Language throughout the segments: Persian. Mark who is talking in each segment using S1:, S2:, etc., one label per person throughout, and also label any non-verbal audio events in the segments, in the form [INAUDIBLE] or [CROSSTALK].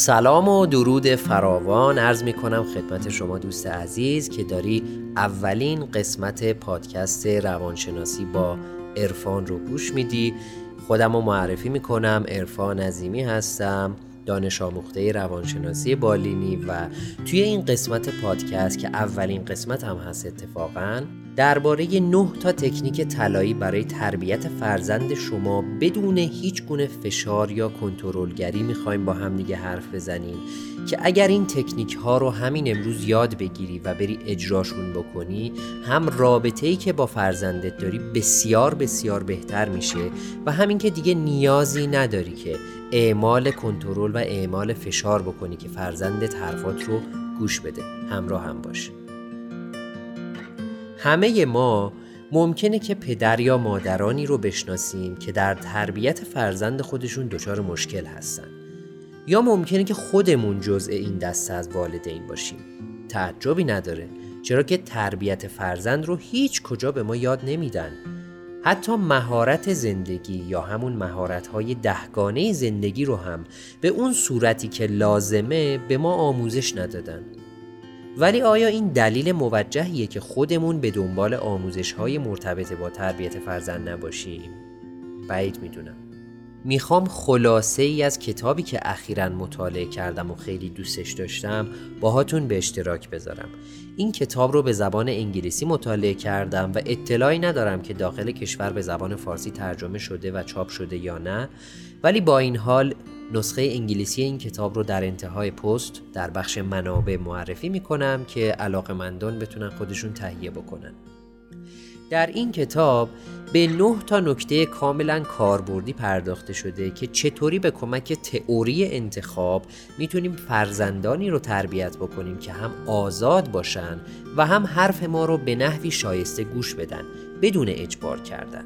S1: سلام و درود فراوان. عرض می کنم خدمت شما دوست عزیز که داری اولین قسمت پادکست روانشناسی با عرفان رو گوش میدی. خودم رو معرفی می کنم. عرفان عظیمی هستم دانش آموخته روانشناسی بالینی و توی این قسمت پادکست که اولین قسمت هم هست اتفاقا درباره نه تا تکنیک طلایی برای تربیت فرزند شما بدون هیچ گونه فشار یا کنترلگری می‌خوایم با هم دیگه حرف بزنیم که اگر این تکنیک ها رو همین امروز یاد بگیری و بری اجراشون بکنی هم رابطه ای که با فرزندت داری بسیار بسیار بهتر میشه و همین که دیگه نیازی نداری که اعمال کنترل و اعمال فشار بکنی که فرزندت حرفات رو گوش بده. همراه هم باشه همه ما ممکنه که پدر یا مادرانی رو بشناسیم که در تربیت فرزند خودشون دچار مشکل هستن. یا ممکنه که خودمون جزء این دسته از والدین باشیم. تعجبی نداره. چرا که تربیت فرزند رو هیچ کجا به ما یاد نمیدن. حتی مهارت زندگی یا همون مهارت های دهگانه زندگی رو هم به اون صورتی که لازمه به ما آموزش ندادن. ولی آیا این دلیل موجهیه که خودمون به دنبال آموزش های مرتبط با تربیت فرزند نباشیم؟ بعید می‌دونم می‌خوام خلاصه ای از کتابی که اخیرا مطالعه کردم و خیلی دوستش داشتم باهاتون به اشتراک بذارم این کتاب رو به زبان انگلیسی مطالعه کردم و اطلاعی ندارم که داخل کشور به زبان فارسی ترجمه شده و چاپ شده یا نه ولی با این حال نسخه انگلیسی این کتاب رو در انتهای پست در بخش منابع معرفی می‌کنم که علاقمندان بتونن خودشون تهیه بکنن. در این کتاب به نه تا نکته کاملا کاربردی پرداخته شده که چطوری به کمک تئوری انتخاب می‌تونیم فرزندانی رو تربیت بکنیم که هم آزاد باشن و هم حرف ما رو به نحوی شایسته گوش بدن بدون اجبار کردن.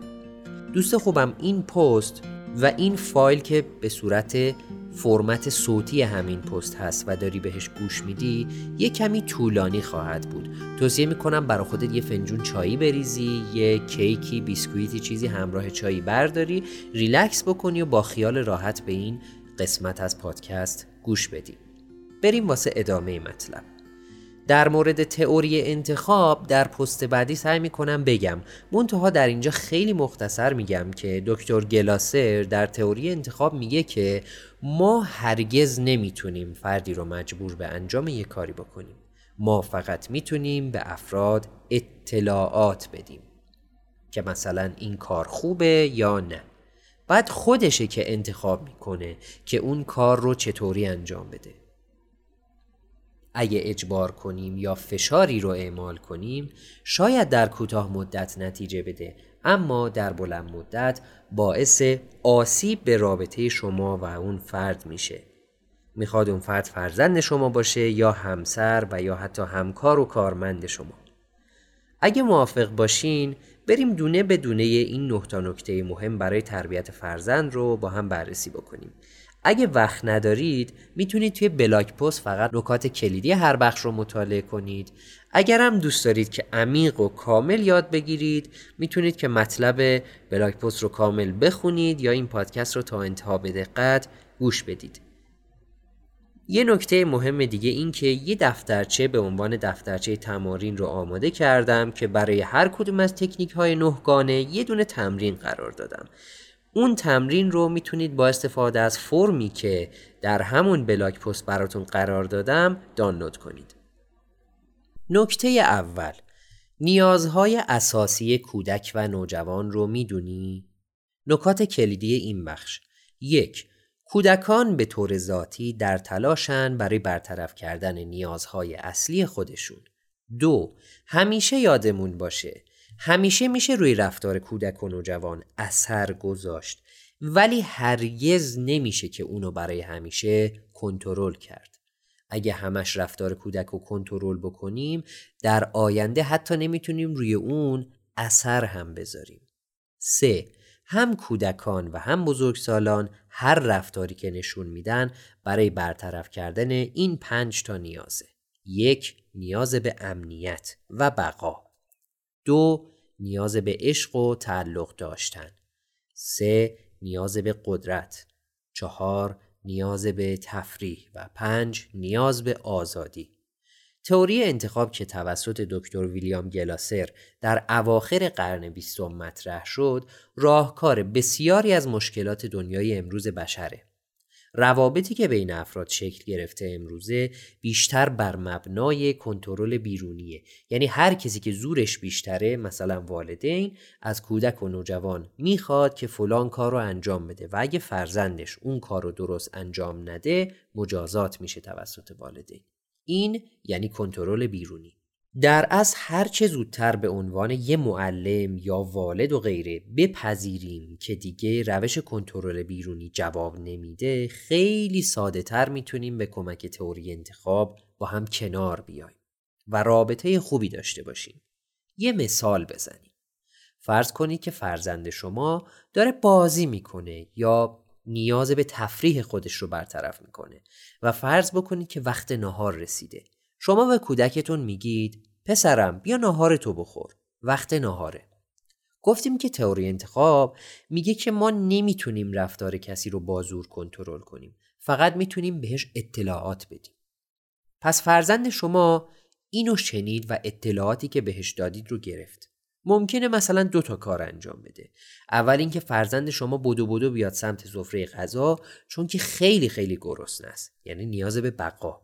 S1: دوست خوبم این پست و این فایل که به صورت فرمت صوتی همین پست هست و داری بهش گوش میدی یه کمی طولانی خواهد بود. توصیه می‌کنم برای خودت یه فنجون چایی بریزی یه کیکی بیسکویتی چیزی همراه چایی برداری ریلکس بکنی و با خیال راحت به این قسمت از پادکست گوش بدی. بریم واسه ادامه مطلب. در مورد تئوری انتخاب در پست بعدی سعی می‌کنم بگم. منتها در اینجا خیلی مختصر میگم که دکتر گلاسر در تئوری انتخاب میگه که ما هرگز نمی‌تونیم فردی رو مجبور به انجام یک کاری بکنیم. ما فقط می‌تونیم به افراد اطلاعات بدیم که مثلا این کار خوبه یا نه. بعد خودشه که انتخاب می‌کنه که اون کار رو چطوری انجام بده. اگه اجبار کنیم یا فشاری رو اعمال کنیم شاید در کوتاه مدت نتیجه بده. اما در بلند مدت باعث آسیب به رابطه شما و اون فرد میشه. می‌خواد اون فرد فرزند شما باشه یا همسر و یا حتی همکار و کارمند شما. اگه موافق باشین بریم دونه به دونه این نه نکته مهم برای تربیت فرزند رو با هم بررسی بکنیم. اگه وقت ندارید می‌تونید توی بلاک پست فقط نکات کلیدی هر بخش رو مطالعه کنید. اگر هم دوست دارید که عمیق و کامل یاد بگیرید می‌تونید که مطلب بلاک پست رو کامل بخونید یا این پادکست رو تا انتها به دقت گوش بدید. یه نکته مهم دیگه این که یه دفترچه به عنوان دفترچه تمارین رو آماده کردم که برای هر کدوم از تکنیک های نهگانه یه دونه تمرین قرار دادم. اون تمرین رو می‌تونید با استفاده از فرمی که در همون بلاک پست براتون قرار دادم دانلود کنید. نکته اول نیازهای اساسی کودک و نوجوان رو می‌دونی؟ نکات کلیدی این بخش یک کودکان به طور ذاتی در تلاشن برای برطرف کردن نیازهای اصلی خودشون. دو همیشه یادمون باشه همیشه میشه روی رفتار کودک و نوجوان اثر گذاشت ولی هرگز نمیشه که اونو برای همیشه کنترل کرد. اگه همش رفتار کودک رو کنترل بکنیم در آینده حتی نمی‌تونیم روی اون اثر هم بذاریم. سه هم کودکان و هم بزرگسالان هر رفتاری که نشون میدن برای برطرف کردن این پنج تا نیازه. یک نیاز به امنیت و بقا. دو نیاز به عشق و تعلق داشتن. سه نیاز به قدرت. چهار نیاز به تفریح. و پنج نیاز به آزادی. تئوری انتخاب که توسط دکتر ویلیام گلاسر در اواخر قرن بیستم مطرح شد راهکار بسیاری از مشکلات دنیای امروز بشره. روابطی که بین افراد شکل گرفته امروزه بیشتر بر مبنای کنترل بیرونیه. یعنی هر کسی که زورش بیشتره مثلا والدین از کودک و نوجوان می‌خواد که فلان کار رو انجام بده و اگه فرزندش اون کار رو درست انجام نده مجازات میشه توسط والدین. این یعنی کنترل بیرونی. در از هر چه زودتر به عنوان یه معلم یا والد و غیره بپذیریم که دیگه روش کنترل بیرونی جواب نمیده خیلی ساده تر می‌تونیم به کمک تئوری انتخاب با هم کنار بیایم و رابطه خوبی داشته باشیم. یه مثال بزنیم. فرض کنید که فرزند شما داره بازی می‌کنه یا نیاز به تفریح خودش رو برطرف می‌کنه و فرض بکنید که وقت نهار رسیده. شما به کودکتون میگید پسرم بیا ناهار تو بخور. وقت ناهاره. گفتیم که تئوری انتخاب میگه که ما نمی‌تونیم رفتار کسی رو بازور کنترل کنیم. فقط می‌تونیم بهش اطلاعات بدیم. پس فرزند شما اینو شنید و اطلاعاتی که بهش دادید رو گرفت. ممکنه مثلا دو تا کار انجام بده. اول اینکه فرزند شما بدو بدو بیاد سمت سفره غذا چون که خیلی خیلی گرسنه است. یعنی نیاز به بقا.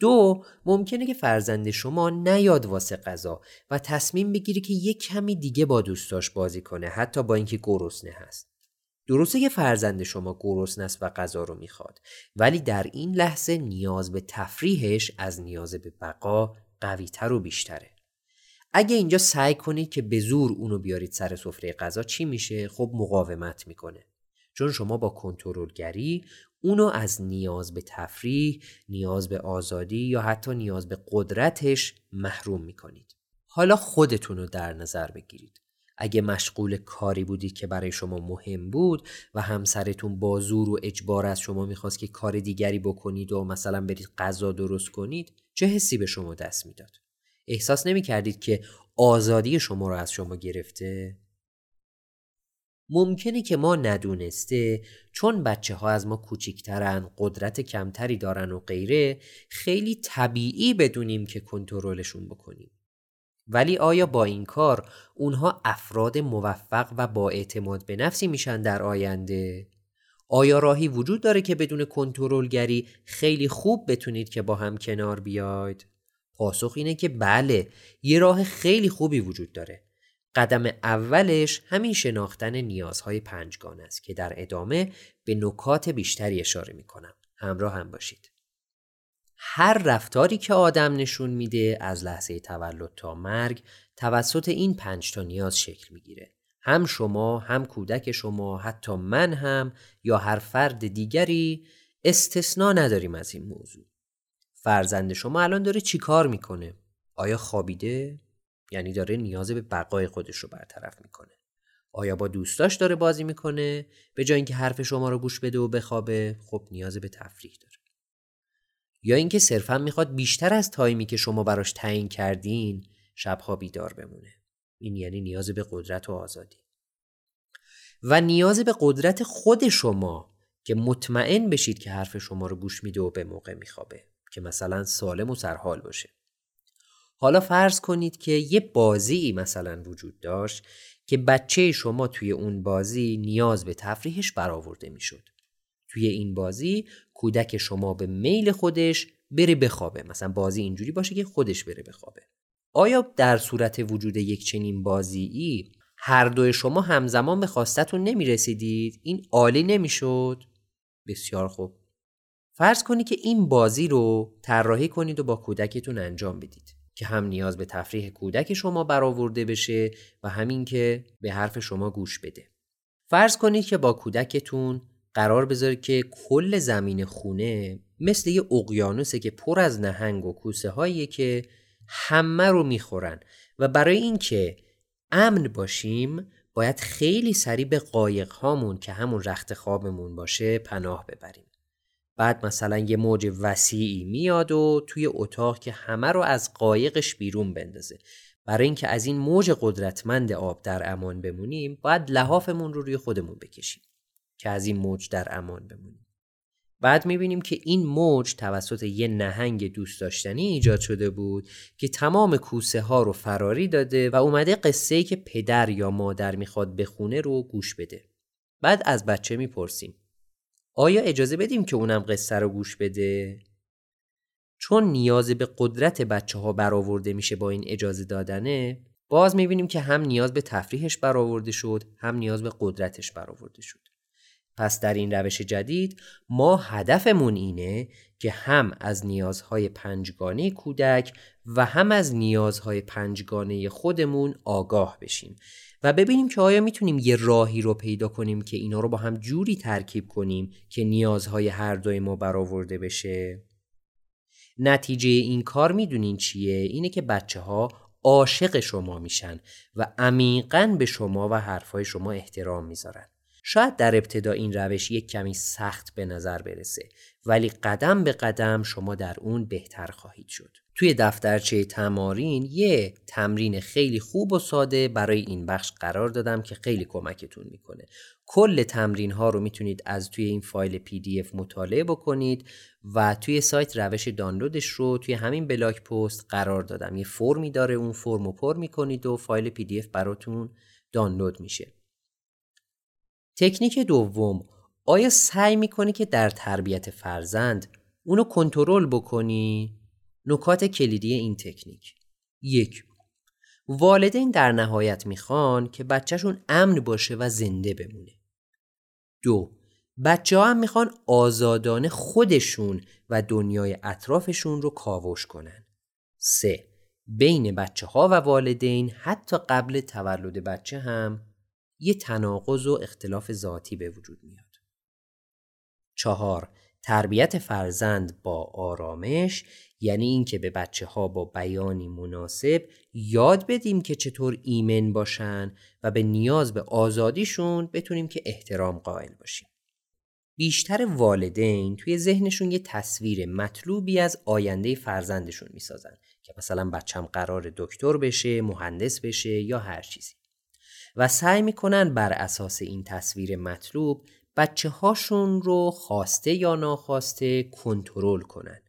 S1: دو ممکنه که فرزند شما نیاد واسه غذا و تصمیم بگیری که یک کمی دیگه با دوستاش بازی کنه حتی با اینکه گرسنه هست. درسته که فرزند شما گرسنه است و غذا رو می‌خواد ولی در این لحظه نیاز به تفریحش از نیاز به بقا قویتر و بیشتره. اگه اینجا سعی کنید که به زور اونو بیارید سر سفره غذا چی میشه؟ خب مقاومت می‌کنه. چون شما با کنترلگری اونو از نیاز به تفریح، نیاز به آزادی یا حتی نیاز به قدرتش محروم می‌کنید. حالا خودتون رو در نظر بگیرید. اگه مشغول کاری بودید که برای شما مهم بود و همسرتون با زور و اجبار از شما می‌خواست که کار دیگری بکنید و مثلا برید غذا درست کنید چه حسی به شما دست می‌داد؟ احساس نمی کردید که آزادی شما رو از شما گرفته؟ ممکنه که ما ندونسته چون بچه ها از ما کوچیکترن قدرت کمتری دارن و غیره خیلی طبیعی بدونیم که کنترلشون بکنیم ولی آیا با این کار اونها افراد موفق و با اعتماد به نفسی میشن در آینده؟ آیا راهی وجود داره که بدون کنترلگری خیلی خوب بتونید که با هم کنار بیاید؟ پاسخ اینه که بله یه راه خیلی خوبی وجود داره قدم اولش همین شناختن نیازهای پنجگانه است که در ادامه به نکات بیشتری اشاره می کنم. همراه هم باشید. هر رفتاری که آدم نشون میده از لحظه تولد تا مرگ توسط این پنج تا نیاز شکل می‌گیره. هم شما، هم کودک شما، حتی من هم یا هر فرد دیگری استثنا نداریم از این موضوع. فرزند شما الان داره چی کار می‌کنه؟ آیا خوابیده؟ یعنی داره نیاز به بقای خودش رو برطرف می‌کنه. آیا با دوستاش داره بازی می‌کنه؟ به جای اینکه حرف شما رو گوش بده و بخوابه خب نیاز به تفریح داره. یا اینکه صرفا می‌خواد بیشتر از تایمی که شما براش تعیین کردین شبها بیدار بمونه. این یعنی نیاز به قدرت و آزادی. و نیاز به قدرت خود شما که مطمئن بشید که حرف شما رو گوش میده و به موقع میخوابه که مثلا سالم و سرحال باشه. حالا فرض کنید که یه بازی مثلا وجود داشت که بچه شما توی اون بازی نیاز به تفریحش برآورده می‌شد. توی این بازی کودک شما به میل خودش بره بخوابه. مثلا بازی اینجوری باشه که خودش بره بخوابه. آیا در صورت وجود یک چنین بازی هر دوی شما همزمان به خواستتون نمی رسیدید این عالی نمی‌شد؟ بسیار خوب. فرض کنید که این بازی رو طراحی کنید و با کودکتون انجام بدید. که هم نیاز به تفریح کودک شما برآورده بشه و همین که به حرف شما گوش بده. فرض کنید که با کودکتون قرار بذارید که کل زمین خونه مثل یه اقیانوسه که پر از نهنگ و کوسه هایی که همه رو می‌خورن و برای اینکه امن باشیم باید خیلی سریع به قایق هامون که همون رخت خوابمون باشه پناه ببریم. بعد مثلا یه موج وسیعی میاد و توی اتاق که همه رو از قایقش بیرون بندازه برای اینکه از این موج قدرتمند آب در امان بمونیم باید لحافمون رو روی خودمون بکشیم که از این موج در امان بمونیم بعد می‌بینیم که این موج توسط یه نهنگ دوست داشتنی ایجاد شده بود که تمام کوسه ها رو فراری داده و اومده قصه ای که پدر یا مادر می‌خواد بخونه رو گوش بده. بعد از بچه می‌پرسیم آیا اجازه بدیم که اونم قصه رو گوش بده؟ چون نیاز به قدرت بچه ها برآورده میشه با این اجازه دادنه باز می‌بینیم که هم نیاز به تفریحش برآورده شد هم نیاز به قدرتش برآورده شد پس در این روش جدید ما هدفمون اینه که هم از نیازهای پنجگانه کودک و هم از نیازهای پنجگانه خودمون آگاه بشیم و ببینیم که آیا می‌تونیم یه راهی رو پیدا کنیم که اینا رو با هم جوری ترکیب کنیم که نیازهای هر دوی ما برآورده بشه. نتیجه این کار می‌دونین چیه؟ اینه که بچه ها عاشق شما میشن و عمیقا به شما و حرفهای شما احترام می‌ذارن. شاید در ابتدا این روش یک کمی سخت به نظر برسه ولی قدم به قدم شما در اون بهتر خواهید شد. توی دفترچه تمارین یه تمرین خیلی خوب و ساده برای این بخش قرار دادم که خیلی کمکتون می‌کنه. کل تمرین ها رو می‌تونید از توی این فایل پی دی اف مطالعه بکنید و توی سایت روش دانلودش رو توی همین blog post قرار دادم. یه فرمی داره اون فرم رو پر می‌کنید و فایل PDF براتون دانلود میشه. تکنیک دوم آیا سعی می‌کنی که در تربیت فرزند اونو کنترل بکنی؟ نکات کلیدی این تکنیک. یک والدین در نهایت می‌خوان که بچهشون امن باشه و زنده بمونه. دو بچه ها هم می‌خوان آزادانه خودشون و دنیای اطرافشون رو کاوش کنن. سه بین بچه ها و والدین حتی قبل تولد بچه هم یه تناقض و اختلاف ذاتی به وجود میاد. چهار تربیت فرزند با آرامش یعنی اینکه به بچه ها با بیانی مناسب یاد بدیم که چطور ایمن باشن و به نیاز به آزادیشون بتونیم که احترام قائل باشیم. بیشتر والدین توی ذهنشون یه تصویر مطلوبی از آینده فرزندشون می‌سازن که مثلا بچم قرار دکتر بشه، مهندس بشه یا هر چیزی. و سعی می‌کنن بر اساس این تصویر مطلوب بچه هاشون رو خواسته یا ناخواسته کنترل کنن.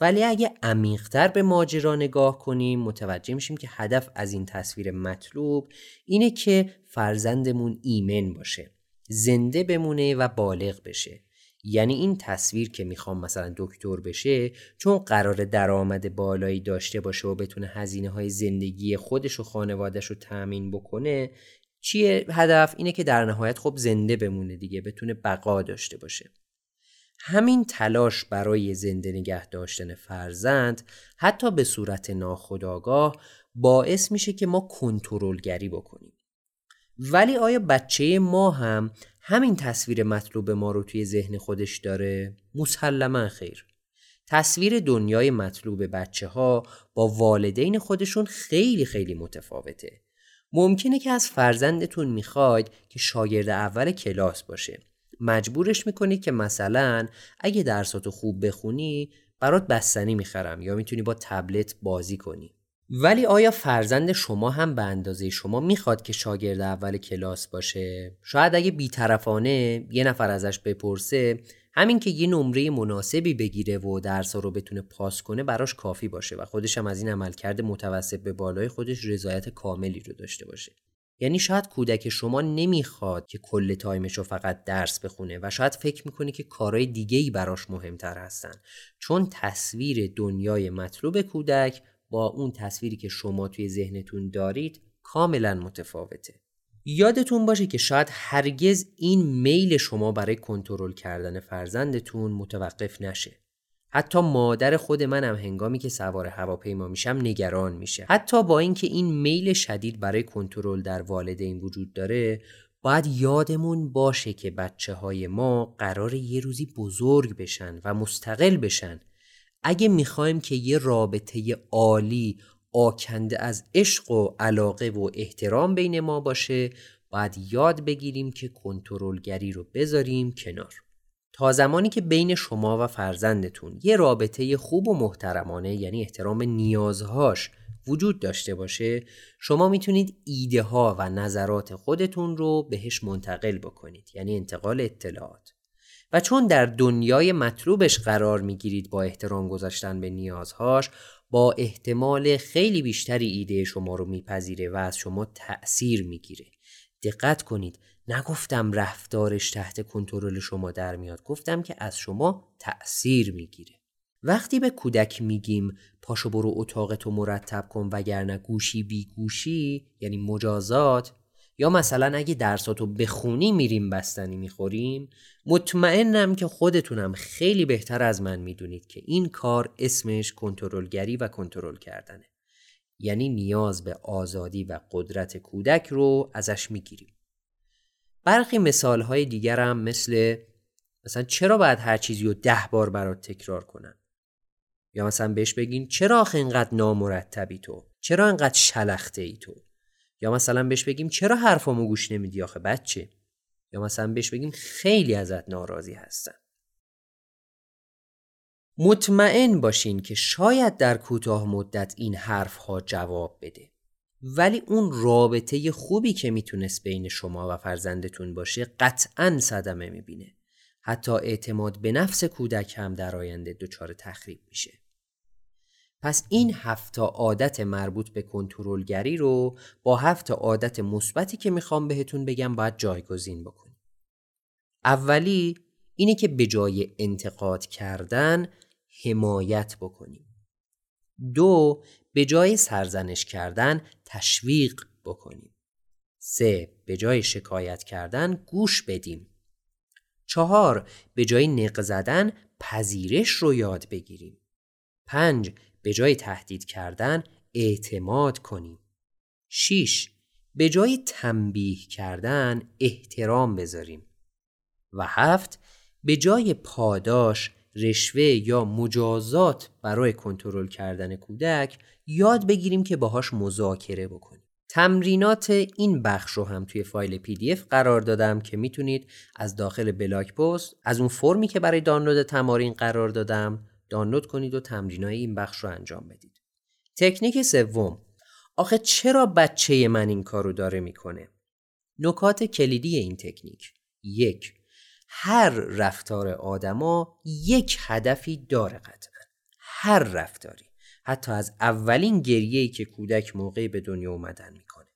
S1: ولی اگه عمیقتر به ماجرا نگاه کنیم متوجه میشیم که هدف از این تصویر مطلوب اینه که فرزندمون ایمن باشه زنده بمونه و بالغ بشه. یعنی این تصویر که می‌خوام مثلا دکتر بشه چون قرار درآمد بالایی داشته باشه و بتونه هزینه های زندگی خودش و خانوادش رو تأمین بکنه چیه هدف؟ اینه که در نهایت خب زنده بمونه دیگه بتونه بقا داشته باشه. همین تلاش برای زنده نگه داشتن فرزند حتی به صورت ناخودآگاه باعث میشه که ما کنترلگری بکنیم ولی آیا بچه ما هم همین تصویر مطلوب ما رو توی ذهن خودش داره؟ مسلما خیر. تصویر دنیای مطلوب بچه ها با والدین خودشون خیلی خیلی متفاوته. ممکنه که از فرزندتون می‌خواید که شاگرد اول کلاس باشه. مجبورش می‌کنید که مثلا اگه درساتو خوب بخونی برات بستنی می‌خرم یا می‌تونی با تبلت بازی کنی. ولی آیا فرزند شما هم به اندازه شما می‌خواد که شاگرد اول کلاس باشه؟ شاید اگه بیطرفانه یه نفر ازش بپرسه همین که یه نمره مناسبی بگیره و درس رو بتونه پاس کنه براش کافی باشه و خودش هم از این عملکرد متوسط به بالای خودش رضایت کاملی رو داشته باشه. یعنی شاید کودک شما نمی‌خواد که کل time ش رو فقط درس بخونه و شاید فکر می‌کنه که کارهای دیگه ای براش مهمتر هستن. چون تصویر دنیای مطلوب کودک با اون تصویری که شما توی ذهنتون دارید کاملا متفاوته. یادتون باشه که شاید هرگز این میل شما برای کنترل کردن فرزندتون متوقف نشه. حتی مادر خود منم هنگامی که سوار هواپیما میشم نگران میشه. حتی با اینکه این میل شدید برای کنترل در والدین وجود داره باید یادمون باشه که بچه های ما قرار یه روزی بزرگ بشن و مستقل بشن. اگه می‌خوایم که یه رابطه عالی آکنده از عشق و علاقه و احترام بین ما باشه باید یاد بگیریم که کنترلگری رو بذاریم کنار. تا زمانی که بین شما و فرزندتون یه رابطه خوب و محترمانه یعنی احترام نیازهاش وجود داشته باشه شما می‌تونید ایده ها و نظرات خودتون رو بهش منتقل بکنید یعنی انتقال اطلاعات. و چون در دنیای مطلوبش قرار می‌گیرید با احترام گذاشتن به نیازهاش با احتمال خیلی بیشتری ایده شما رو میپذیره و از شما تأثیر می‌گیره. دقت کنید نگفتم رفتارش تحت کنترل شما در میاد. گفتم که از شما تأثیر می‌گیره. وقتی به کودک میگیم پاشو برو اتاقتو مرتب کن وگرنه گوشی بی گوشی یعنی مجازات یا مثلا اگه درساتو بخونی میریم بستنی می‌خوریم مطمئنم که خودتونم خیلی بهتر از من می‌دونید که این کار اسمش کنترلگری و کنترل کردنه. یعنی نیاز به آزادی و قدرت کودک رو ازش می‌گیریم. برخی مثال های دیگرم مثل مثلا چرا باید هر چیزی رو ده بار برات تکرار کنم؟ یا مثلا بهش بگین چرا آخه اینقدر نامرتبی تو؟ چرا اینقدر شلخته ای تو؟ یا مثلا بهش بگیم چرا حرفامو گوش نمیدی آخه بچه؟ یا مثلا بهش بگیم خیلی ازت ناراضی هستن مطمئن باشین که شاید در کوتاه مدت این حرف ها جواب بده. ولی اون رابطه خوبی که می‌تونست بین شما و فرزندتون باشه قطعا صدمه می‌بینه حتی اعتماد به نفس کودک هم در آینده دچار تخریب میشه پس این هفت عادت مربوط به کنترلگری رو با هفت عادت مثبتی که می‌خوام بهتون بگم باید جایگزین بکنیم. اولی اینه که به جای انتقاد کردن حمایت بکنیم. دو به جای سرزنش کردن تشویق بکنیم. سه به جای شکایت کردن گوش بدیم. چهار به جای نق زدن پذیرش رو یاد بگیریم. پنج به جای تهدید کردن اعتماد کنیم. 6. به جای تنبیه کردن احترام بذاریم. و هفت به جای پاداش رشوه یا مجازات برای کنترل کردن کودک یاد بگیریم که باهاش مذاکره بکنیم. تمرینات این بخش رو هم توی فایل پی دی اف قرار دادم که می‌تونید از داخل بلاک پست از اون فرمی که برای دانلود تمارین قرار دادم دانلود کنید و تمرینای این بخش رو انجام بدید. تکنیک سوم آخه چرا بچه من این کارو داره می‌کنه؟ نکات کلیدی این تکنیک یک هر رفتار آدما یک هدفی داره قطعا. هر رفتاری. حتی از اولین گریه‌ای که کودک موقعی به دنیا اومدن می‌کنه.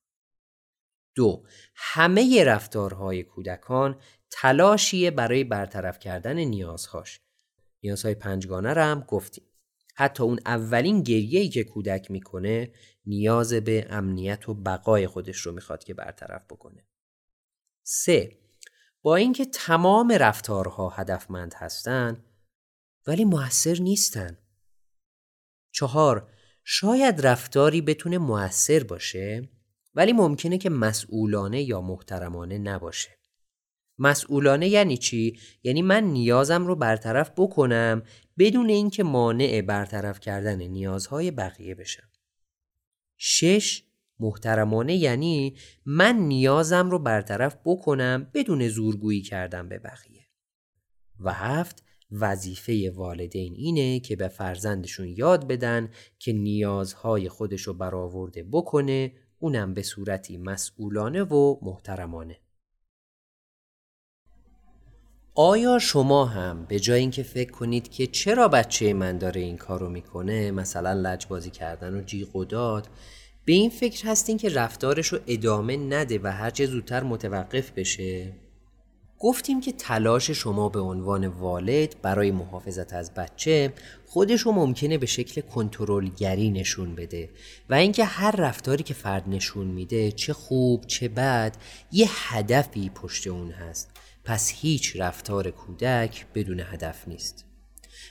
S1: دو همه رفتارهای کودکان تلاشیه برای برطرف کردن نیازهاش. نیازهای پنجگانه رو هم گفتیم. حتی اون اولین گریه‌ای که کودک می‌کنه نیاز به امنیت و بقای خودش رو می‌خواد که برطرف بکنه. سه با اینکه تمام رفتارها هدفمند هستن ولی موثر نیستن. چهار شاید رفتاری بتونه موثر باشه ولی ممکنه که مسئولانه یا محترمانه نباشه. مسئولانه یعنی چی؟ یعنی من نیازم رو برطرف بکنم بدون اینکه مانع برطرف کردن نیازهای بقیه بشم. شش محترمانه یعنی من نیازم رو برطرف بکنم بدون زورگویی کردن به بقیه. و هفت وظیفه والدین اینه که به فرزندشون یاد بدن که نیازهای خودش رو برآورده بکنه اونم به صورتی مسئولانه و محترمانه. آیا شما هم به جای اینکه فکر کنید که چرا بچه من داره این کارو می‌کنه مثلا لجبازی کردن و جیغ و داد به این فکر هستین که رفتارش رو ادامه نده و هرچه زودتر متوقف بشه؟ گفتیم که تلاش شما به عنوان والد برای محافظت از بچه خودش رو ممکنه به شکل کنترلگری نشون بده و اینکه هر رفتاری که فرد نشون میده چه خوب چه بد یه هدفی پشت اون هست. پس هیچ رفتار کودک بدون هدف نیست.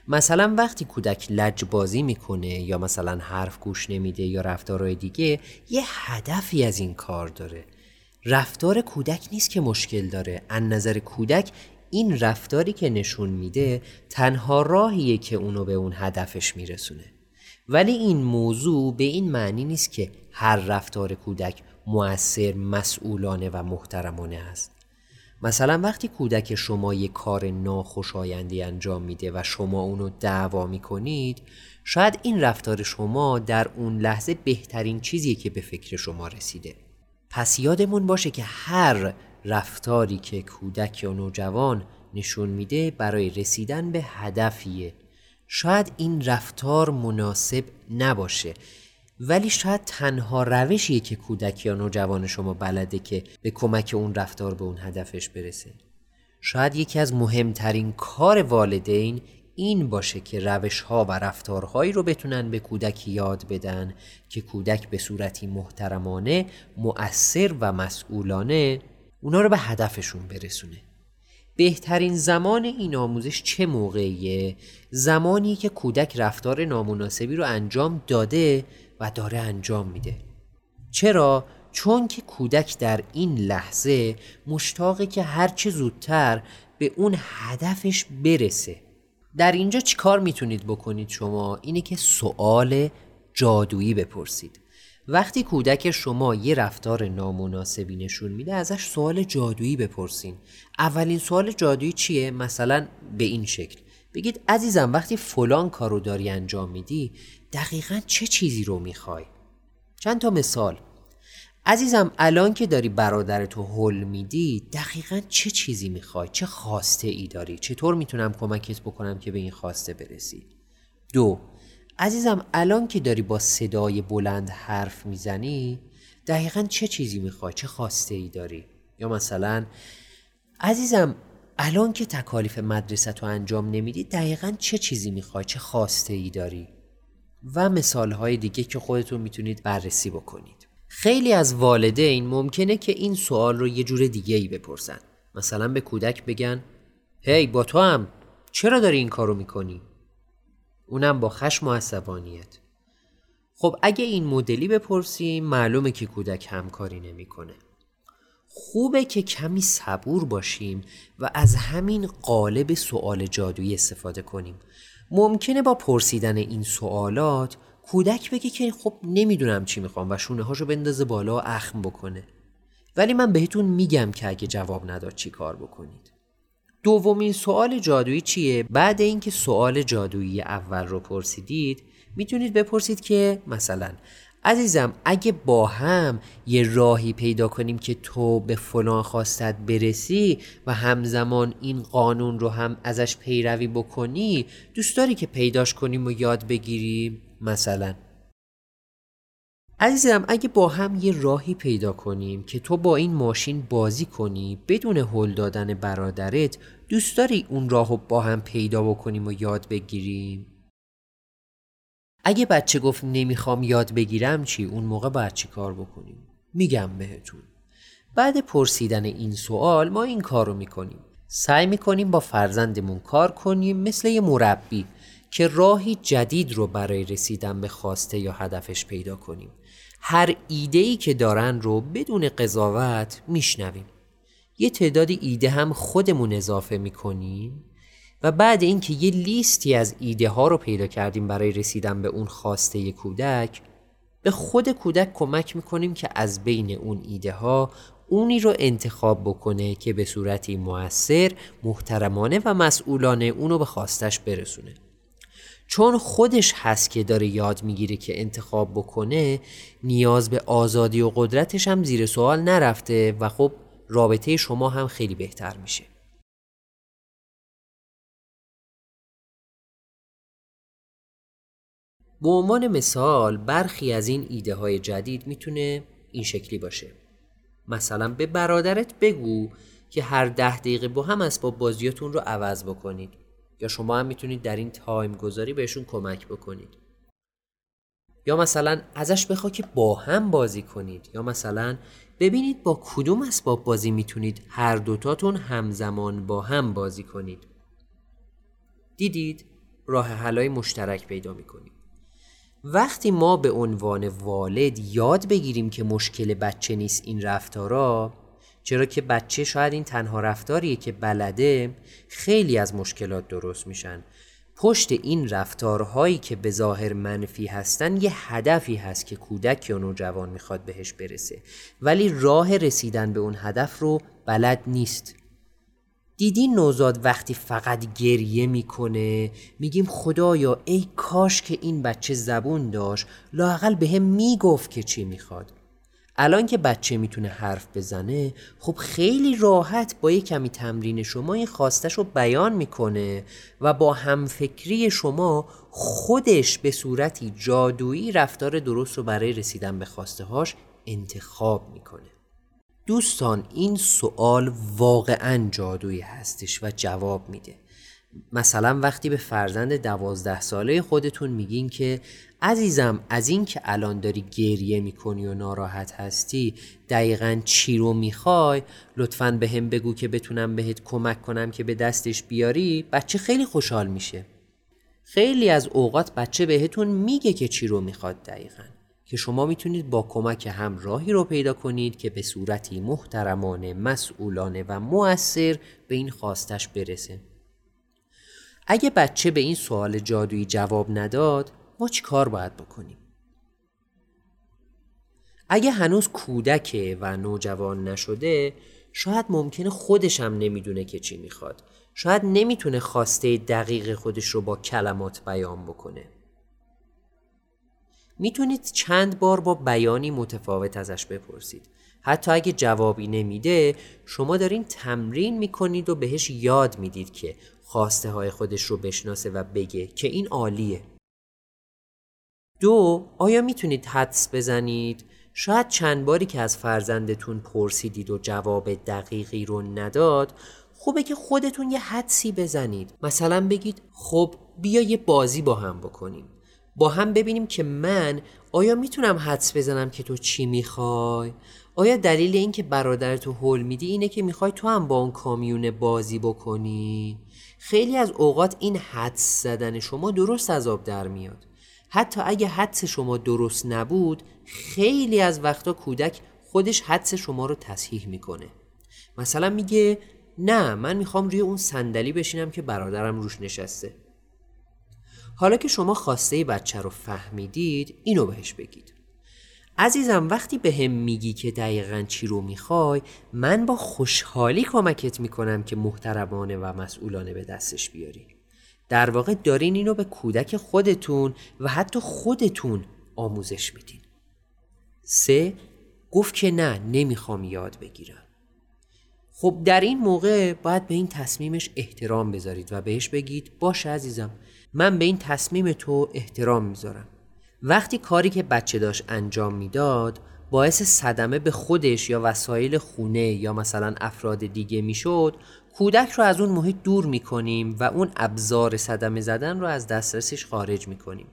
S1: مثلا وقتی کودک لج بازی می‌کنه یا مثلا حرف گوش نمیده یا رفتارهای دیگه یه هدفی از این کار داره. رفتار کودک نیست که مشکل داره. ان نظر کودک این رفتاری که نشون میده تنها راهیه که اونو به اون هدفش میرسونه. ولی این موضوع به این معنی نیست که هر رفتار کودک مؤثر مسئولانه و محترمانه است. مثلا وقتی کودک شما یک کار ناخوشایندی انجام میده و شما اونو دعوا می‌کنید شاید این رفتار شما در اون لحظه بهترین چیزیه که به فکر شما رسیده. پس یادمون باشه که هر رفتاری که کودک یا نوجوان نشون میده برای رسیدن به هدفیه. شاید این رفتار مناسب نباشه. ولی شاید تنها روشیه که کودک یا نوجوان شما بلده که به کمک اون رفتار به اون هدفش برسه شاید یکی از مهمترین کار والدین این باشه که روش ها و رفتارهایی رو بتونن به کودک یاد بدن که کودک به صورتی محترمانه، مؤثر و مسئولانه اونا رو به هدفشون برسونه. بهترین زمان این آموزش چه موقعیه؟ زمانی که کودک رفتار نامناسبی رو انجام داده و داره انجام میده. چرا؟ چون که کودک در این لحظه مشتاقه که هرچه زودتر به اون هدفش برسه. در اینجا چیکار می‌تونید بکنید شما؟ اینه که سوال جادویی بپرسید. وقتی کودک شما یه رفتار نامناسبی نشون میده ازش سوال جادویی بپرسین. اولین سوال جادویی چیه؟ مثلا به این شکل. بگید عزیزم وقتی فلان کارو داری انجام میدی دقیقا چه چیزی رو می‌خوای؟ چند تا مثال. عزیزم الان که داری برادرتو حل میدی دقیقا چه چیزی می‌خوای؟ چه خواسته ای داری؟ چطور می‌تونم کمکت بکنم که به این خواسته برسی؟ دو عزیزم الان که داری با صدای بلند حرف می‌زنی دقیقا چه چیزی می‌خوای؟ چه خواسته ای داری؟ یا مثلا عزیزم الان که تکالیف مدرسه تو انجام نمیدی دقیقا چه چیزی می‌خوای؟ چه خواسته ای داری؟ و مثال های دیگه که خودتون می‌تونید بررسی بکنید. خیلی از والدین ممکنه که این سوال رو یه جور دیگه ای بپرسن. مثلا به کودک بگن هی با تو هم. چرا داری این کارو می‌کنی؟ اونم با خشم و عصبانیت. خب اگه این مدلی بپرسیم معلومه که کودک همکاری نمی‌کنه. خوبه که کمی صبور باشیم و از همین قالب سوال جادویی استفاده کنیم. ممکنه با پرسیدن این سوالات کودک بگه که خب نمی‌دونم چی می‌خوام و شونه هاشو بندازه بالا و اخم بکنه. ولی من بهتون میگم که اگه جواب نداد چی کار بکنید. دومین سوال جادویی چیه؟ بعد اینکه سوال جادویی اول رو پرسیدید می‌تونید بپرسید که مثلا عزیزم اگه با هم یه راهی پیدا کنیم که تو به فلان خواستت برسی و همزمان این قانون رو هم ازش پیروی بکنی دوست داری که پیداش کنیم و یاد بگیریم؟ مثلا. عزیزم اگه با هم یه راهی پیدا کنیم که تو با این ماشین بازی کنی بدون هل دادن برادرت دوست داری اون راهو با هم پیدا بکنیم و یاد بگیریم؟ اگه بچه گفت نمی‌خوام یاد بگیرم چی؟ اون موقع باید چی کار بکنیم؟ میگم بهتون. بعد پرسیدن این سوال ما این کار رو می‌کنیم. سعی می‌کنیم با فرزندمون کار کنیم مثل یه مربی که راهی جدید رو برای رسیدن به خواسته یا هدفش پیدا کنیم. هر ایده ای که دارن رو بدون قضاوت میشنویم. یه تعدادی ایده هم خودمون اضافه می‌کنیم و بعد اینکه یه لیستی از ایده ها رو پیدا کردیم برای رسیدن به اون خواسته کودک به خود کودک کمک می‌کنیم که از بین اون ایده ها اونی رو انتخاب بکنه که به صورتی موثر، محترمانه و مسئولانه اونو به خواستش برسونه. چون خودش هست که داره یاد می‌گیره که انتخاب بکنه نیاز به آزادی و قدرتش هم زیر سوال نرفته و خب رابطه شما هم خیلی بهتر میشه. به عنوان مثال برخی از این ایده های جدید می‌تونه این شکلی باشه. مثلا به برادرت بگو که هر ده دقیقه با هم اسباب بازیاتون رو عوض بکنید یا شما هم می‌تونید در این تایم گذاری بهشون کمک بکنید. یا مثلا ازش بخوا که با هم بازی کنید. یا مثلا ببینید با کدوم اسباب بازی می‌تونید هر دوتاتون همزمان با هم بازی کنید. دیدید راه حلای مشترک پیدا می‌کنید. وقتی ما به عنوان والد یاد بگیریم که مشکل بچه نیست این رفتارا چرا که بچه شاید این تنها رفتاریه که بلده خیلی از مشکلات درست میشن. پشت این رفتارهایی که به ظاهر منفی هستن یه هدفی هست که کودک یا نوجوان می‌خواد بهش برسه. ولی راه رسیدن به اون هدف رو بلد نیست. دیدی نوزاد وقتی فقط گریه می‌کنه؟ میگیم خدایا ای کاش که این بچه زبون داشت. لاقل به هم می‌گفت که چی می‌خواد. الان که بچه می‌تونه حرف بزنه خب خیلی راحت با یه کمی تمرین شما این خواستش رو بیان می‌کنه و با همفکری شما خودش به صورتی جادویی رفتار درست رو برای رسیدن به خواسته هاش انتخاب می‌کنه. دوستان این سوال واقعا جادویی هستش و جواب میده. مثلا وقتی به فرزند دوازده ساله خودتون میگین که عزیزم از این که الان داری گریه می‌کنی و ناراحت هستی دقیقا چی رو می‌خوای؟ لطفا به هم بگو که بتونم بهت کمک کنم که به دستش بیاری. بچه خیلی خوشحال میشه. خیلی از اوقات بچه بهتون میگه که چی رو می‌خواد دقیقا. که شما می‌تونید با کمک هم راهی رو پیدا کنید که به صورتی محترمانه، مسئولانه و مؤثر به این خواستش برسه. اگه بچه به این سوال جادویی جواب نداد ما چی کار باید بکنیم؟ اگه هنوز کودکه و نوجوان نشده شاید ممکنه خودش هم نمی‌دونه که چی می‌خواد شاید نمی‌تونه خواسته دقیق خودش رو با کلمات بیان بکنه می‌تونید چند بار با بیانی متفاوت ازش بپرسید. حتی اگه جوابی نمیده شما دارین تمرین می‌کنید و بهش یاد می‌دید که خواسته های خودش رو بشناسه و بگه که این عالیه. دو آیا می‌تونید حدس بزنید؟ شاید چند باری که از فرزندتون پرسیدید و جواب دقیقی رو نداد خوبه که خودتون یه حدسی بزنید. مثلا بگید خب بیا یه بازی با هم بکنیم. با هم ببینیم که من آیا می‌تونم حدس بزنم که تو چی می‌خوای؟ آیا دلیل این که برادر تو حل میدی اینه که می‌خوای تو هم با اون کامیون بازی بکنی؟ خیلی از اوقات این حدس زدن شما درست از آب در میاد. حتی اگه حدس شما درست نبود خیلی از وقتا کودک خودش حدس شما رو تصحیح می‌کنه. مثلا میگه نه من می‌خوام روی اون صندلی بشینم که برادرم روش نشسته. حالا که شما خواسته بچه رو فهمیدید اینو بهش بگید. عزیزم وقتی به هم میگی که دقیقا چی رو می‌خوای من با خوشحالی کمکت می‌کنم که محترمانه و مسئولانه به دستش بیاری. در واقع دارین اینو به کودک خودتون و حتی خودتون آموزش میدین. سه گفت که نه نمی‌خوام یاد بگیرم. خب در این موقع باید به این تصمیمش احترام بذارید و بهش بگید باش عزیزم من به این تصمیم تو احترام می‌ذارم. وقتی کاری که بچه داشت انجام می‌داد باعث صدمه به خودش یا وسایل خونه یا مثلا افراد دیگه می‌شد کودک رو از اون محیط دور می‌کنیم و اون ابزار صدمه زدن رو از دسترسش خارج می‌کنیم.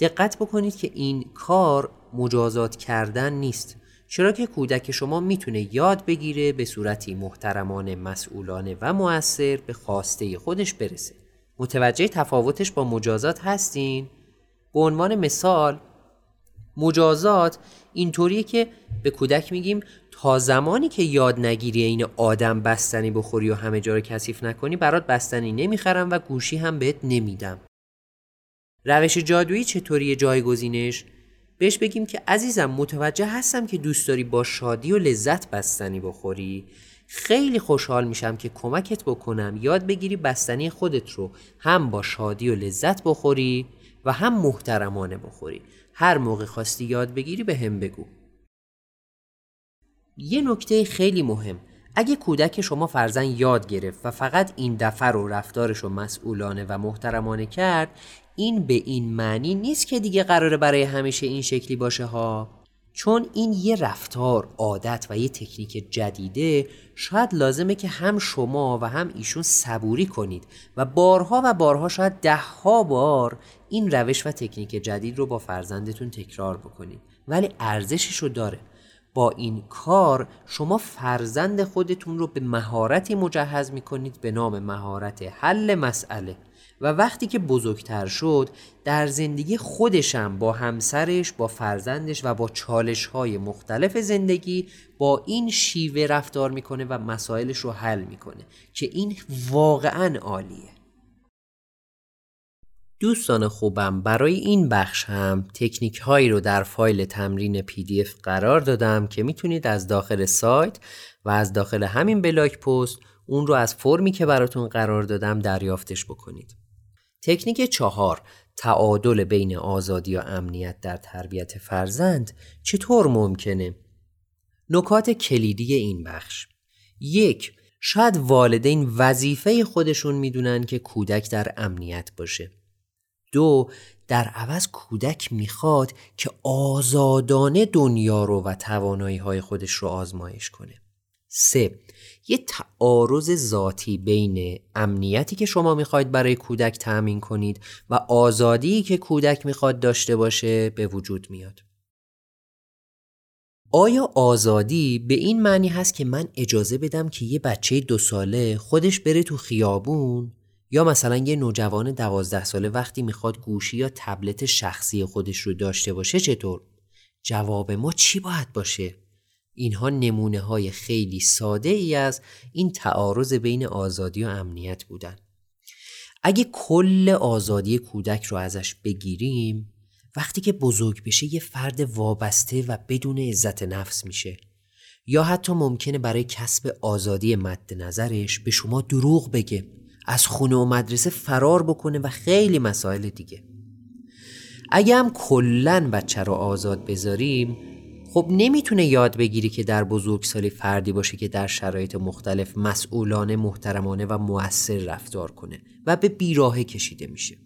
S1: دقت بکنید که این کار مجازات کردن نیست. چرا که کودک شما می‌تونه یاد بگیره به صورتی محترمانه مسئولانه و موثر به خواسته خودش برسه. متوجه تفاوتش با مجازات هستین؟ به عنوان مثال مجازات اینطوریه که به کودک میگیم تا زمانی که یاد نگیری این آدم بستنی بخوری و همه جا رو کثیف نکنی برات بستنی نمی‌خرم و گوشی هم بهت نمیدم. روش جادویی چطوری جایگزینش؟ بهش بگیم که عزیزم متوجه هستم که دوست داری با شادی و لذت بستنی بخوری. خیلی خوشحال میشم که کمکت بکنم. یاد بگیری بستنی خودت رو هم با شادی و لذت بخوری و هم محترمانه بخوری. هر موقع خواستی یاد بگیری به هم بگو. یه نکته خیلی مهم. اگه کودک شما فرزن یاد گرفت و فقط این دفعه رو رفتارش رو مسئولانه و محترمانه کرد این به این معنی نیست که دیگه قراره برای همیشه این شکلی باشه ها. چون این یه رفتار عادت و یه تکنیک جدیده شاید لازمه که هم شما و هم ایشون صبوری کنید و بارها و بارها شاید دهها بار این روش و تکنیک جدید رو با فرزندتون تکرار بکنید. ولی ارزشش رو داره. با این کار شما فرزند خودتون رو به مهارتی مجهز می‌کنید به نام مهارت حل مسئله. و وقتی که بزرگتر شد در زندگی خودشم با همسرش با فرزندش و با چالش های مختلف زندگی با این شیوه رفتار می‌کنه و مسائلش رو حل می‌کنه که این واقعا عالیه دوستان خوبم برای این بخش هم تکنیک هایی رو در فایل تمرین PDF قرار دادم که می‌تونید از داخل سایت و از داخل همین blog post اون رو از فرمی که براتون قرار دادم دریافتش بکنید. تکنیک چهار تعادل بین آزادی و امنیت در تربیت فرزند چطور ممکنه؟ نکات کلیدی این بخش. یک شاید والدین وظیفه خودشون می‌دونن که کودک در امنیت باشه. دو در عوض کودک می‌خواد که آزادانه دنیا رو و توانایی های خودش رو آزمایش کنه. سه یه تعارض ذاتی بین امنیتی که شما می‌خواید برای کودک تأمین کنید و آزادی که کودک می‌خواد داشته باشه به وجود میاد آیا آزادی به این معنی هست که من اجازه بدم که یه بچه دو ساله خودش بره تو خیابون یا مثلا یه نوجوان دوازده ساله وقتی می‌خواد گوشی یا تبلت شخصی خودش رو داشته باشه چطور؟ جواب ما چی باید باشه؟ اینها نمونه های خیلی ساده ای از این تعارض بین آزادی و امنیت بودن. اگه کل آزادی کودک رو ازش بگیریم وقتی که بزرگ بشه یه فرد وابسته و بدون عزت نفس میشه یا حتی ممکنه برای کسب آزادی مد نظرش به شما دروغ بگه از خونه و مدرسه فرار بکنه و خیلی مسائل دیگه اگه هم کلن بچه رو آزاد بذاریم خب نمی‌تونه یاد بگیری که در بزرگسالی فردی باشه که در شرایط مختلف مسئولانه محترمانه و موثر رفتار کنه و به بیراهه کشیده میشه.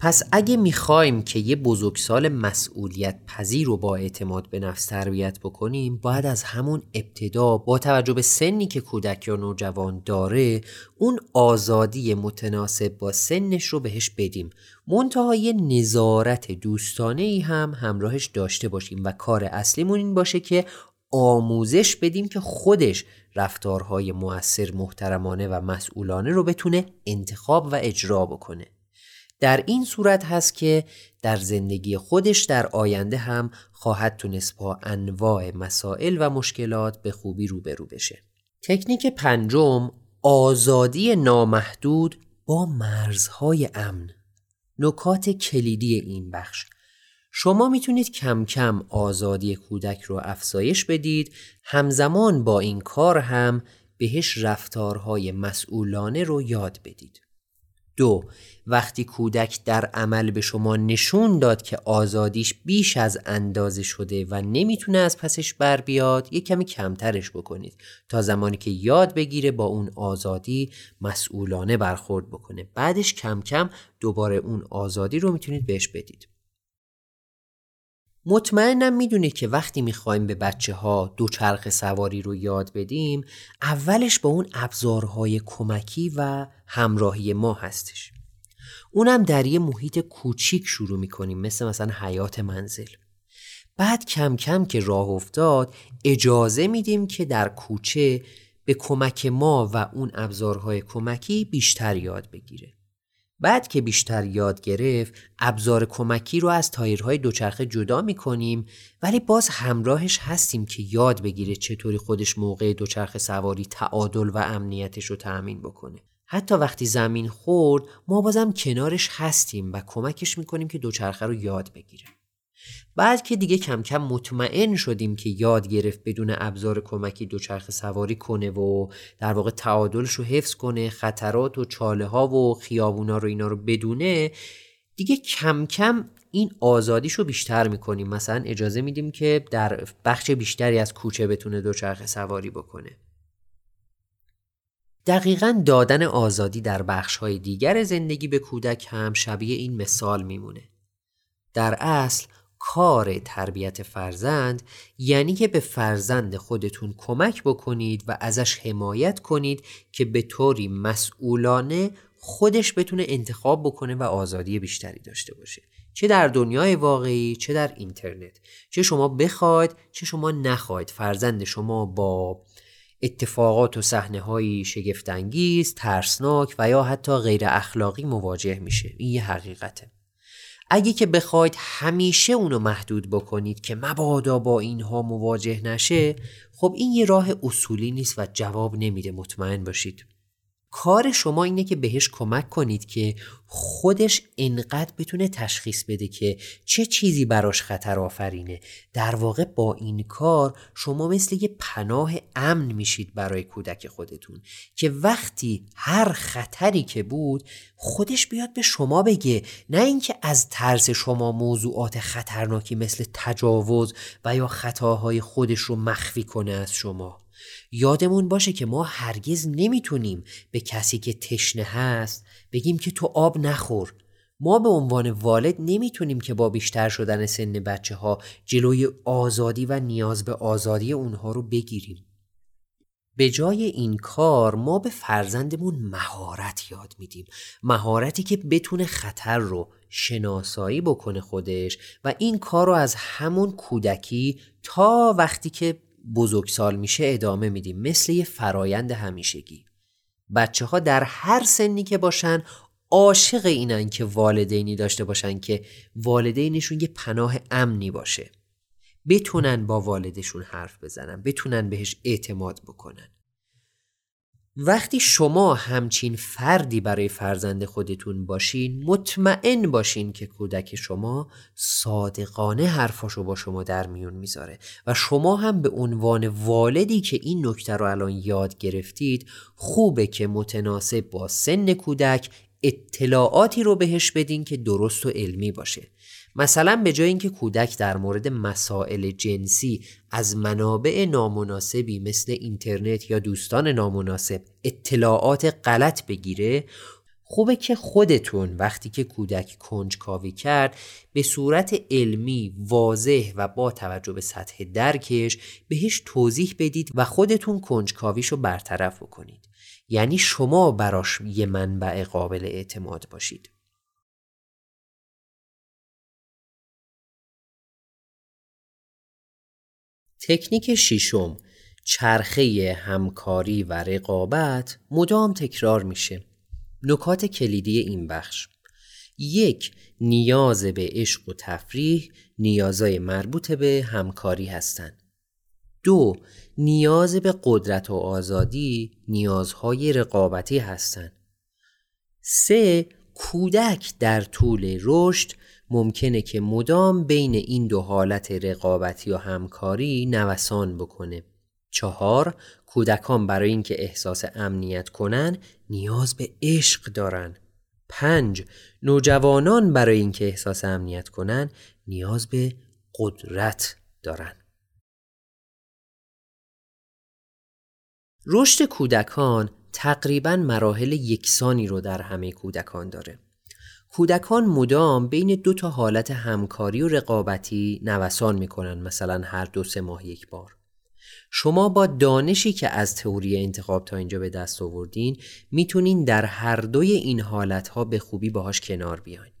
S1: پس اگه می‌خوایم که یه بزرگسال مسئولیت پذیر رو با اعتماد به نفس تربیت بکنیم باید از همون ابتدا با توجه به سنی که کودک یا نوجوان داره اون آزادی متناسب با سنش رو بهش بدیم. منتها یه نظارت دوستانه ای هم همراهش داشته باشیم و کار اصلیمون این باشه که آموزش بدیم که خودش رفتارهای مؤثر محترمانه و مسئولانه رو بتونه انتخاب و اجرا بکنه در این صورت هست که در زندگی خودش در آینده هم خواهد تونست با انواع مسائل و مشکلات به خوبی روبرو بشه. تکنیک پنجم آزادی نامحدود با مرزهای امن نکات کلیدی این بخش. شما می‌تونید کم کم آزادی کودک رو افزایش بدید همزمان با این کار هم بهش رفتارهای مسئولانه رو یاد بدید. دو وقتی کودک در عمل به شما نشون داد که آزادیش بیش از اندازه شده و نمی‌تونه از پسش بر بیاد یه کمی کمترش بکنید تا زمانی که یاد بگیره با اون آزادی مسئولانه برخورد بکنه. بعدش کم کم دوباره اون آزادی رو می‌تونید بهش بدید. مطمئنم می‌دونید که وقتی می‌خوایم به بچه ها سواری رو یاد بدیم اولش با اون ابزارهای کمکی و همراهی ما هستش. اونم در یه محیط کوچیک شروع می‌کنیم مثل مثلا حیات منزل. بعد کم کم که راه افتاد اجازه میدیم که در کوچه به کمک ما و اون ابزارهای کمکی بیشتر یاد بگیره. بعد که بیشتر یاد گرفت ابزار کمکی رو از تایرهای دوچرخه جدا می کنیم ولی باز همراهش هستیم که یاد بگیره چطوری خودش موقع دوچرخه سواری تعادل و امنیتش رو تأمین بکنه. حتی وقتی زمین خورد ما بازم کنارش هستیم و کمکش می‌کنیم که دوچرخه رو یاد بگیره بعد که دیگه کم کم مطمئن شدیم که یاد گرفت بدون ابزار کمکی دوچرخه سواری کنه و در واقع تعادلش رو حفظ کنه خطرات و چاله ها و خیابونا رو اینا رو بدونه دیگه کم کم این آزادیش رو بیشتر می‌کنیم. مثلا اجازه میدیم که در بخش بیشتری از کوچه بتونه دوچرخه سواری بکنه. دقیقا دادن آزادی در بخش های دیگر زندگی به کودک هم شبیه این مثال میمونه. در اصل کار تربیت فرزند یعنی که به فرزند خودتون کمک بکنید و ازش حمایت کنید که به طوری مسئولانه خودش بتونه انتخاب بکنه و آزادی بیشتری داشته باشه. چه در دنیای واقعی چه در اینترنت. چه شما بخواید چه شما نخواید. فرزند شما با اتفاقات و صحنه های شگفتانگیز، ترسناک و یا حتی غیر اخلاقی مواجه میشه. این یه حقیقته. اگه که بخواید همیشه اونو محدود بکنید که مبادا با اینها مواجه نشه خب این یه راه اصولی نیست و جواب نمیده. مطمئن باشید. کار شما اینه که بهش کمک کنید که خودش انقدر بتونه تشخیص بده که چه چیزی براش خطر آفرینه. در واقع با این کار شما مثل یه پناه امن میشید برای کودک خودتون که وقتی هر خطری که بود خودش بیاد به شما بگه. نه اینکه از ترس شما موضوعات خطرناکی مثل تجاوز و یا خطاهای خودش رو مخفی کنه از شما. یادمون باشه که ما هرگز نمی‌تونیم به کسی که تشنه هست بگیم که تو آب نخور. ما به عنوان والد نمی‌تونیم که با بیشتر شدن سن بچه ها جلوی آزادی و نیاز به آزادی اونها رو بگیریم. به جای این کار ما به فرزندمون مهارت یاد میدیم. مهارتی که بتونه خطر رو شناسایی بکنه خودش و این کار رو از همون کودکی تا وقتی که بزرگسال میشه ادامه میدیم. مثل یه فرایند همیشگی. بچه ها در هر سنی که باشن عاشق اینن که والدینی داشته باشن که والدینشون یه پناه امنی باشه. بتونن با والدشون حرف بزنن بتونن بهش اعتماد بکنن. وقتی شما همچین فردی برای فرزند خودتون باشین مطمئن باشین که کودک شما صادقانه حرفاشو با شما در میون می‌ذاره و شما هم به عنوان والدی که این نکته رو الان یاد گرفتید خوبه که متناسب با سن کودک اطلاعاتی رو بهش بدین که درست و علمی باشه. مثلا به جای اینکه کودک در مورد مسائل جنسی از منابع نامناسبی مثل اینترنت یا دوستان نامناسب اطلاعات غلط بگیره خوبه که خودتون وقتی که کودک کنجکاوی کرد به صورت علمی واضح و با توجه به سطح درکش بهش توضیح بدید و خودتون کنجکاویش رو برطرف بکنید. یعنی شما براش یه منبع قابل اعتماد باشید. تکنیک شیشم چرخه همکاری و رقابت مدام تکرار میشه. نکات کلیدی این بخش. یک نیاز به عشق و تفریح نیازهای مربوط به همکاری هستند. دو نیاز به قدرت و آزادی نیازهای رقابتی هستند. سه کودک در طول رشد ممکنه که مدام بین این دو حالت رقابتی و همکاری نوسان بکنه. چهار کودکان برای اینکه احساس امنیت کنن نیاز به عشق دارن. پنج نوجوانان برای اینکه احساس امنیت کنن نیاز به قدرت دارن. رشد کودکان تقریبا مراحل یکسانی رو در همه کودکان داره. کودکان مدام بین دو تا حالت همکاری و رقابتی نوسان می‌کنن مثلا هر دو سه ماه یک بار. شما با دانشی که از تئوری انتخاب تا اینجا به دست آوردین می‌تونین در هر دوی این حالتها به خوبی باهاش کنار بیاین.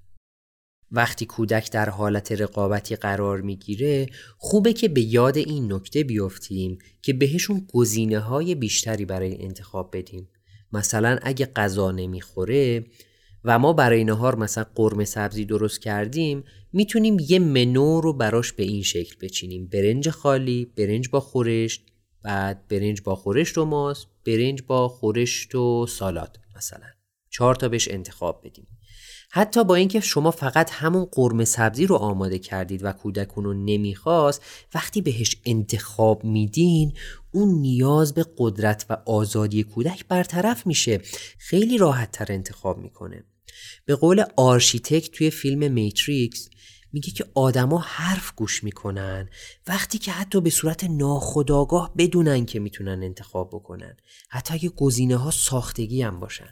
S1: وقتی کودک در حالت رقابتی قرار می‌گیره خوبه که به یاد این نکته بیفتیم که بهشون گزینه های بیشتری برای انتخاب بدیم. مثلا اگه غذا نمی‌خوره و ما برای نهار مثلا قرمه سبزی درست کردیم می‌تونیم یه منو رو براش به این شکل بچینیم. برنج خالی برنج با خورشت بعد برنج با خورشت و ماست برنج با خورشت و سالاد مثلا. چهار تا بهش انتخاب بدیم. حتی با اینکه شما فقط همون قرمه سبزی رو آماده کردید و کودک رو نمی‌خواست وقتی بهش انتخاب میدین اون نیاز به قدرت و آزادی کودک برطرف میشه. خیلی راحت تر انتخاب می‌کنه. به قول Architect توی فیلم Matrix میگه که آدما حرف گوش می‌کنن وقتی که حتی به صورت ناخودآگاه بدونن که می‌تونن انتخاب بکنن. حتی اگه گزینه ها ساختگی هم باشن.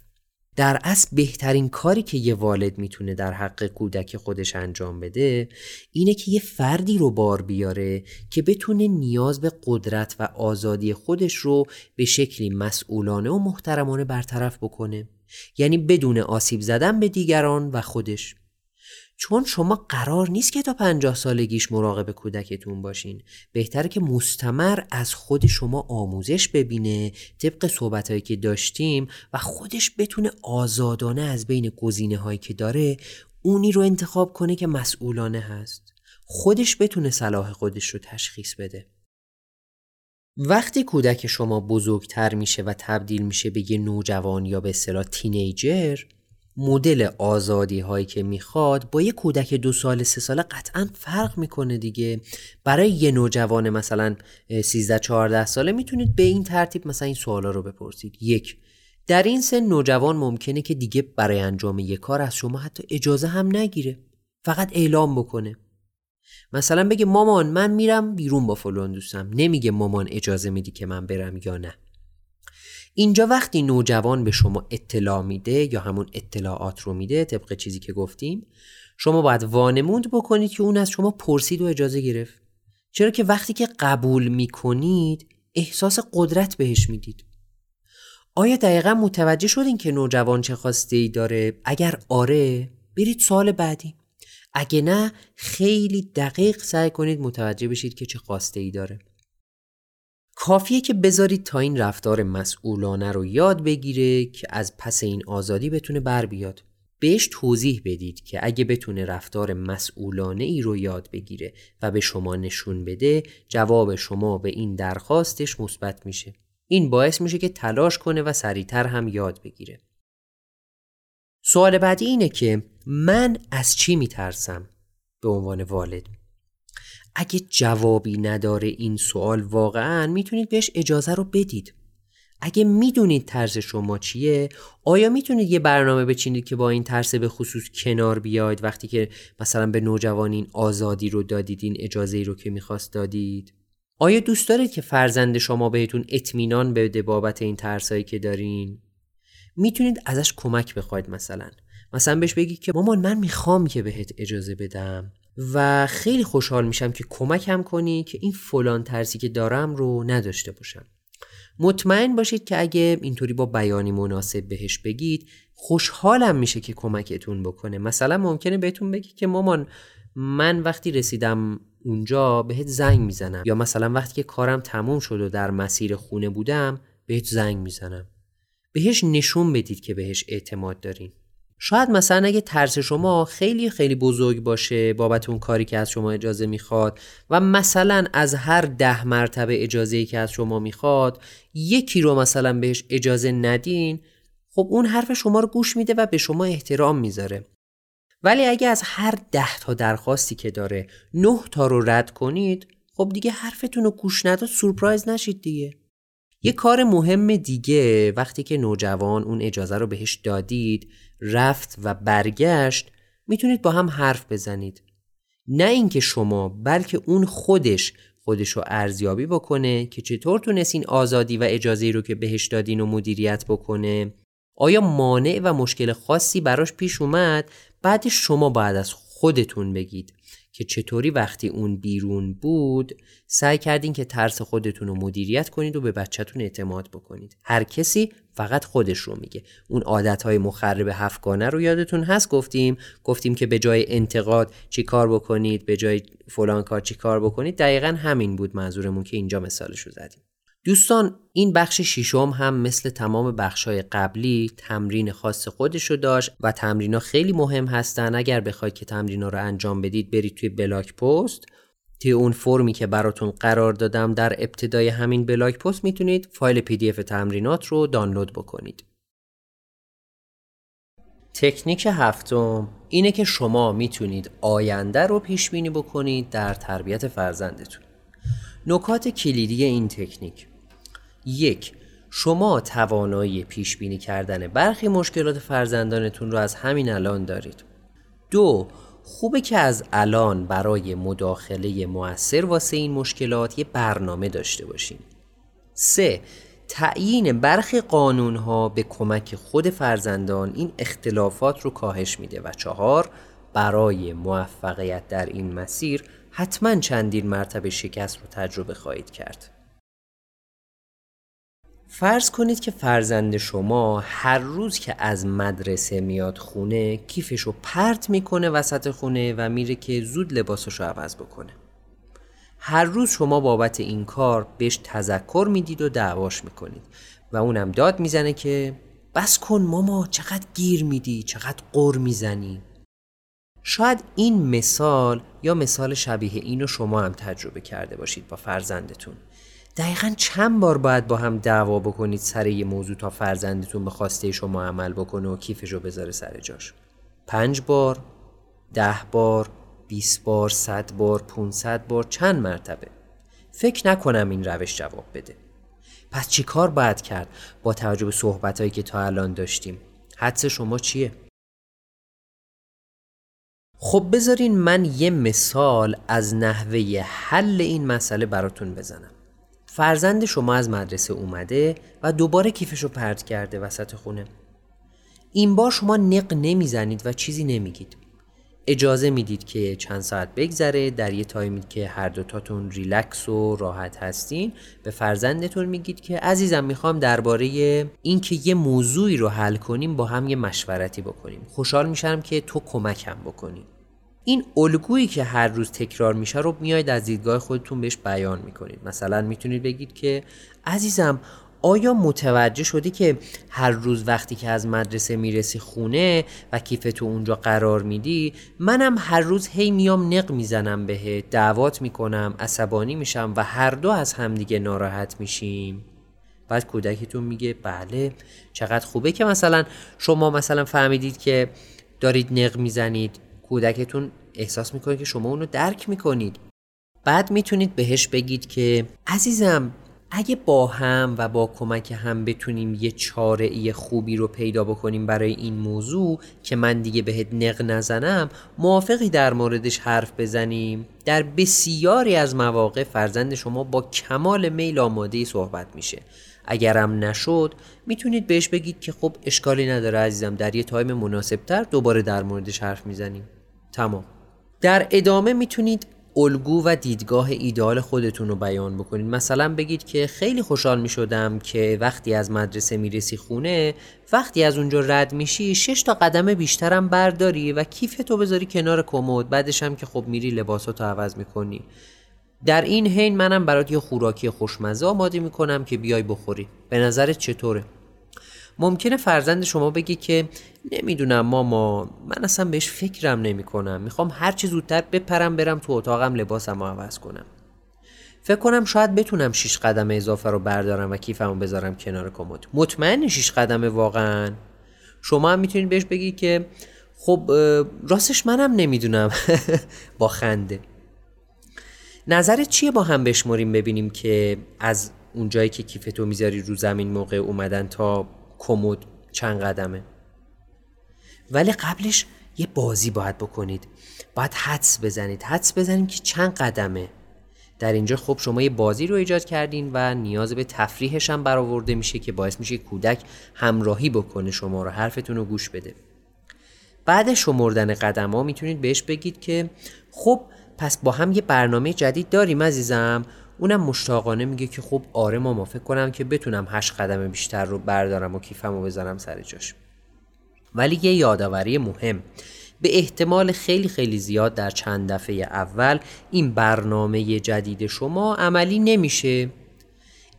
S1: در اصل بهترین کاری که یه والد می‌تونه در حق کودک خودش انجام بده اینه که یه فردی رو بار بیاره که بتونه نیاز به قدرت و آزادی خودش رو به شکلی مسئولانه و محترمانه برطرف بکنه. یعنی بدون آسیب زدن به دیگران و خودش. چون شما قرار نیست که تا پنجاه سالگیش مراقب کودکتون باشین. بهتره که مستمر از خود شما آموزش ببینه طبق صحبتهایی که داشتیم و خودش بتونه آزادانه از بین گزینه هایی که داره اونی رو انتخاب کنه که مسئولانه هست. خودش بتونه صلاح خودش رو تشخیص بده. وقتی کودک شما بزرگتر میشه و تبدیل میشه به یه نوجوان یا به اصطلاح تینیجر مدل آزادی هایی که می‌خواد با یه کودک دو سال سه ساله قطعا فرق می‌کنه دیگه. برای یه نوجوان مثلا 13 14 ساله می‌تونید به این ترتیب مثلا این سوالا رو بپرسید. یک در این سن نوجوان ممکنه که دیگه برای انجام یک کار از شما حتی اجازه هم نگیره. فقط اعلام بکنه. مثلا بگه مامان من میرم بیرون با فلان دوستم. نمیگه مامان اجازه میدی که من برم یا نه. اینجا وقتی نوجوان به شما اطلاع میده یا همون اطلاعات رو میده طبق چیزی که گفتیم شما باید وانموند بکنید که اون از شما پرسید و اجازه گرفت. چرا که وقتی که قبول می‌کنید احساس قدرت بهش می‌دید. آیا دقیقا متوجه شدین که نوجوان چه خواسته ای داره؟ اگر آره برید سال بعدی. اگه نه خیلی دقیق سعی کنید متوجه بشید که چه خواسته ای داره. کافیه که بذارید تا این رفتار مسئولانه رو یاد بگیره که از پس این آزادی بتونه بر بیاد. بهش توضیح بدید که اگه بتونه رفتار مسئولانه ای رو یاد بگیره و به شما نشون بده جواب شما به این درخواستش مثبت میشه. این باعث میشه که تلاش کنه و سریعتر هم یاد بگیره. سوال بعدی اینه که من از چی میترسم؟ به عنوان والد. اگه جوابی نداره این سوال واقعا می‌تونید بهش اجازه رو بدید. اگه می‌دونید ترس شما چیه آیا می‌تونید یه برنامه بچینید که با این ترس به خصوص کنار بیاید؟ وقتی که مثلا به نوجوانین آزادی رو دادید این اجازه رو که می‌خواست دادید. آیا دوست دارید که فرزند شما بهتون اطمینان بده بابت این ترسایی که دارین؟ می‌تونید ازش کمک بخواید مثلا. مثلا بهش بگید که مامان من می‌خوام که بهت اجازه بدم و خیلی خوشحال میشم که کمکم کنی که این فلان ترسی که دارم رو نداشته باشم. مطمئن باشید که اگه اینطوری با بیانی مناسب بهش بگید خوشحالم میشه که کمکتون بکنه. مثلا ممکنه بهتون بگی که مامان من وقتی رسیدم اونجا بهت زنگ می‌زنم. یا مثلا وقتی که کارم تموم شد و در مسیر خونه بودم بهت زنگ می‌زنم. بهش نشون بدید که بهش اعتماد دارین. شاید مثلا اگه ترس شما خیلی خیلی بزرگ باشه بابت اون کاری که از شما اجازه می‌خواد و مثلا از هر ده مرتبه اجازه که از شما می‌خواد یکی رو مثلا بهش اجازه ندین خب اون حرف شما رو گوش میده و به شما احترام می‌ذاره. ولی اگه از هر ده تا درخواستی که داره نه تا رو رد کنید خب دیگه حرفتون رو گوش نداد سورپرایز نشید دیگه. یه کار مهم دیگه وقتی که نوجوان اون اجازه رو بهش دادید رفت و برگشت می‌تونید با هم حرف بزنید. نه اینکه شما بلکه اون خودش خودش رو ارزیابی بکنه که چطور تونست این آزادی و اجازه رو که بهش دادین و مدیریت بکنه. آیا مانع و مشکل خاصی براش پیش اومد؟ بعد شما باید از خودتون بگید. که چطوری وقتی اون بیرون بود سعی کردین که ترس خودتون رو مدیریت کنید و به بچهتون اعتماد بکنید. هر کسی فقط خودش رو میگه. اون عادتهای مخرب هفگانه رو یادتون هست؟ گفتیم. گفتیم که به جای انتقاد چی کار بکنید به جای فلان کار چی کار بکنید؟ دقیقا همین بود منظورمون که اینجا مثالش رو زدیم. دوستان این بخش ششم هم مثل تمام بخشهای قبلی تمرین خاص خودش رو داشت و تمرین ها خیلی مهم هستن. اگر بخواید که تمرین ها رو انجام بدید برید توی blog post. توی اون فرمی که براتون قرار دادم در ابتدای همین blog post می‌تونید فایل PDF تمرینات رو دانلود بکنید. تکنیک هفتم اینه که شما می‌تونید آینده رو پیش بینی بکنید در تربیت فرزندتون. نکات کلیدی این تکنیک. یک شما توانایی پیش بینی کردن برخی مشکلات فرزندانتون رو از همین الان دارید. دو خوبه که از الان برای مداخله موثر واسه این مشکلات یه برنامه داشته باشیم سه تعیین برخی قانون ها به کمک خود فرزندان این اختلافات رو کاهش میده. و چهار برای موفقیت در این مسیر حتما چندین مرتبه شکست رو تجربه خواهید کرد. فرض کنید که فرزند شما هر روز که از مدرسه میاد خونه کیفشو پرت می‌کنه وسط خونه و میره که زود لباسشو عوض بکنه. هر روز شما بابت این کار بهش تذکر می‌دید و دعواش می‌کنید و اونم داد می‌زنه که بس کن ماما چقدر گیر میدی چقدر قر می‌زنی. شاید این مثال یا مثال شبیه اینو شما هم تجربه کرده باشید با فرزندتون. دقیقا چند بار باید با هم دعوا بکنید سر یه موضوع تا فرزندتون به خواسته شما عمل بکنه و کیفش رو بذاره سر جاش. پنج بار ده بار 20 بار 100 بار 500 بار چند مرتبه. فکر نکنم این روش جواب بده. پس چی کار باید کرد با توجه به صحبت که تا الان داشتیم؟ حدس شما چیه؟ خب بذارین من یه مثال از نحوه حل این مسئله براتون بزنم. فرزند شما از مدرسه اومده و دوباره کیفشو پرت کرده وسط خونه. این بار شما نق نمی‌زنید و چیزی نمیگید. اجازه می‌دید که چند ساعت بگذره در یه تایمی که هر دوتاتون ریلکس و راحت هستین به فرزندتون میگید که عزیزم می‌خوام درباره اینکه یه موضوعی رو حل کنیم با هم یه مشورتی بکنیم. خوشحال میشم که تو کمکم بکنی. این الگویی که هر روز تکرار میشه رو میاید از دیدگاه خودتون بهش بیان می‌کنید. مثلا می‌تونید بگید که عزیزم آیا متوجه شدی که هر روز وقتی که از مدرسه می‌رسی خونه و کیف تو اونجا قرار میدی منم هر روز هی میام نق می‌زنم به دعوات می‌کنم عصبانی میشم و هر دو از همدیگه ناراحت میشیم؟ بعد کودکتون میگه بله چقدر خوبه که مثلا شما مثلا فهمیدید که دارید نق می‌زنید کودکتون احساس می‌کنه که شما اونو درک می‌کنید. بعد می‌تونید بهش بگید که عزیزم اگه با هم و با کمک هم بتونیم یه چاره ای خوبی رو پیدا بکنیم برای این موضوع که من دیگه بهت نق نزنم موافقی در موردش حرف بزنیم؟ در بسیاری از مواقع فرزند شما با کمال میل آماده صحبت میشه. اگرم نشد می‌تونید بهش بگید که خب اشکالی نداره عزیزم در یه تایم مناسبتر دوباره در موردش حرف می‌زنیم. تمام. در ادامه می‌تونید الگو و دیدگاه ایدال خودتون رو بیان بکنید. مثلا بگید که خیلی خوشحال می شدم که وقتی از مدرسه می‌رسی خونه وقتی از اونجا رد میشی شش تا قدم بیشترم برداری و کیف تو بذاری کنار کمد بعدش هم که خب میری لباساتو عوض می‌کنی. در این حین منم برات یه خوراکی خوشمزه آماده می‌کنم که بیای بخوری. به نظرت چطوره؟ ممکنه فرزند شما بگه که نمی‌دونم ماما من اصلا بهش فکرم نمی کنم می‌خوام هر چی زودتر بپرم برم تو اتاقم لباسم رو عوض کنم. فکر کنم شاید بتونم شیش قدم اضافه رو بردارم و کیفمو بذارم کنار کمد. مطمئن شیش قدمه واقعا؟ شما هم می‌تونید بهش بگی که خب راستش منم نمی‌دونم. [LAUGHS] با خنده. نظرت چیه با هم بشمریم ببینیم که از اونجایی که کیفتو می‌ذاری رو زمین موقع اومدن تا کمد چند قدمه؟ ولی قبلش یه بازی باید بکنید. باید حدس بزنید. حدس بزنید که چند قدمه. در اینجا خب شما یه بازی رو ایجاد کردین و نیاز به تفریحش هم برآورده میشه که باعث میشه کودک همراهی بکنه. شما رو حرفتون رو گوش بده. بعد شمردن قدم ها می‌تونید بهش بگید که خب پس با هم یه برنامه جدید داریم عزیزم. اونم مشتاقانه میگه که خب آره ماما فکر کنم که بتونم هشت قدم بیشتر رو بردارم و کیفم رو بذارم سر جاش. ولی یه یادآوری مهم. به احتمال خیلی خیلی زیاد در چند دفعه اول این برنامه جدید شما عملی نمیشه.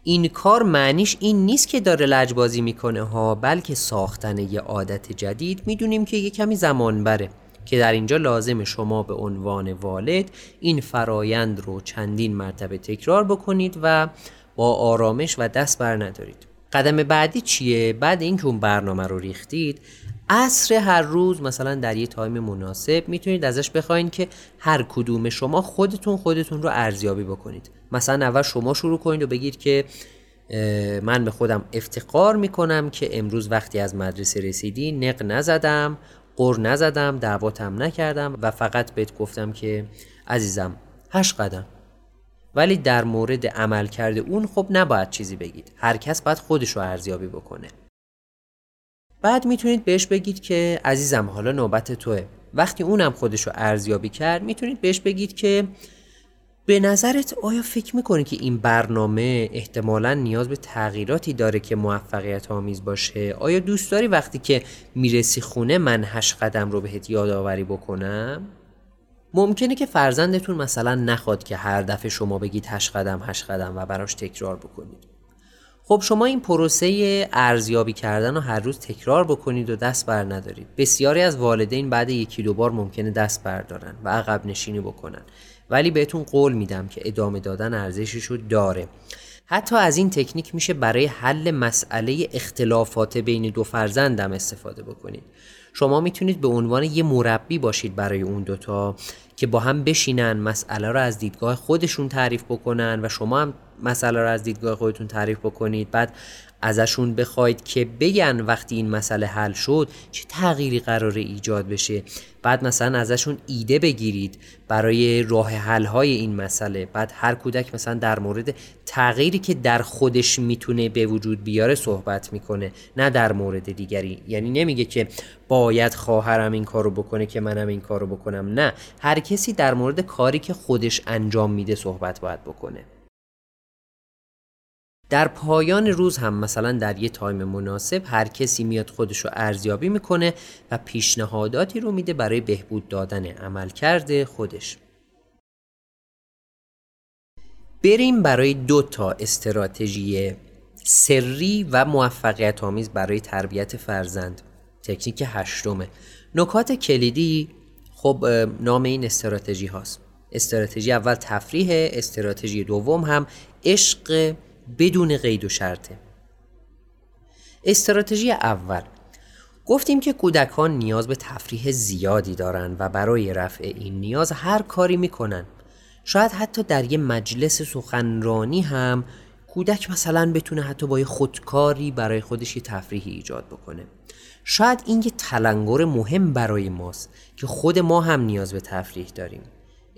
S1: این کار معنیش این نیست که داره لجبازی می‌کنه ها بلکه ساختن یه عادت جدید می‌دونیم که یه کمی زمان بره. که در اینجا لازم شما به عنوان والد این فرایند رو چندین مرتبه تکرار بکنید و با آرامش و دست بر ندارید. قدم بعدی چیه؟ بعد اینکه اون برنامه رو ریختید عصر هر روز مثلا در یه تایم مناسب می‌تونید ازش بخواین که هر کدوم شما خودتون خودتون رو ارزیابی بکنید. مثلا اول شما شروع کنید و بگید که من به خودم افتقار می‌کنم که امروز وقتی از مدرسه رسیدی نق نزدم. قر نزدم دعواتم نکردم و فقط بهت گفتم که عزیزم هشت قدم. ولی در مورد عمل کرده اون خب نباید چیزی بگید. هر کس باید خودش رو ارزیابی بکنه. بعد می‌تونید بهش بگید که عزیزم حالا نوبت توه. وقتی اونم خودش رو ارزیابی کرد می‌تونید بهش بگید که به نظرت آیا فکر می‌کنی که این برنامه احتمالا نیاز به تغییراتی داره که موفقیت آمیز باشه؟ آیا دوست داری وقتی که می‌رسی خونه من هشت قدم رو بهت یادآوری بکنم؟ ممکنه که فرزندتون مثلا نخواد که هر دفعه شما بگید هشت قدم هشت قدم و براش تکرار بکنید. خب شما این پروسه ارزیابی کردن رو هر روز تکرار بکنید و دست بر ندارید. بسیاری از والدین بعد یکی دو بار ممکنه دست بردارن و عقب نشینی بکنن. ولی بهتون قول میدم که ادامه دادن ارزشش رو داره حتی از این تکنیک میشه برای حل مسئله اختلافات بین دو فرزندم استفاده بکنید شما می‌تونید به عنوان یه مربی باشید برای اون دوتا که با هم بشینن مسئله رو از دیدگاه خودشون تعریف بکنن و شما هم مسئله رو از دیدگاه خودتون تعریف بکنید. بعد ازشون بخواید که بگن وقتی این مسئله حل شد چه تغییری قراره ایجاد بشه. بعد مثلا ازشون ایده بگیرید برای راه حل های این مسئله. بعد هر کودک مثلا در مورد تغییری که در خودش می‌تونه به وجود بیاره صحبت می‌کنه نه در مورد دیگری. یعنی نمیگه که باید خواهرم این کارو بکنه که منم این کارو بکنم. نه هر کسی در مورد کاری که خودش انجام میده صحبت باید بکنه. در پایان روز هم مثلا در یه تایم مناسب هر کسی میاد خودش رو ارزیابی می‌کنه و پیشنهاداتی رو میده برای بهبود دادن عملکرد خودش. بریم برای دو تا استراتژی سری و موفقیت آمیز برای تربیت فرزند. تکنیک هشتمه. نکات کلیدی خب نام این استراتژی هاست. استراتژی اول تفریح استراتژی دوم هم عشق بدون قید و شرطه. استراتژی اول. گفتیم که کودکان نیاز به تفریح زیادی دارند و برای رفع این نیاز هر کاری می‌کنن. شاید حتی در یه مجلس سخنرانی هم کودک مثلا بتونه حتی با یه خودکاری برای خودش یه تفریحی ایجاد بکنه. شاید این یه تلنگر مهم برای ماست که خود ما هم نیاز به تفریح داریم.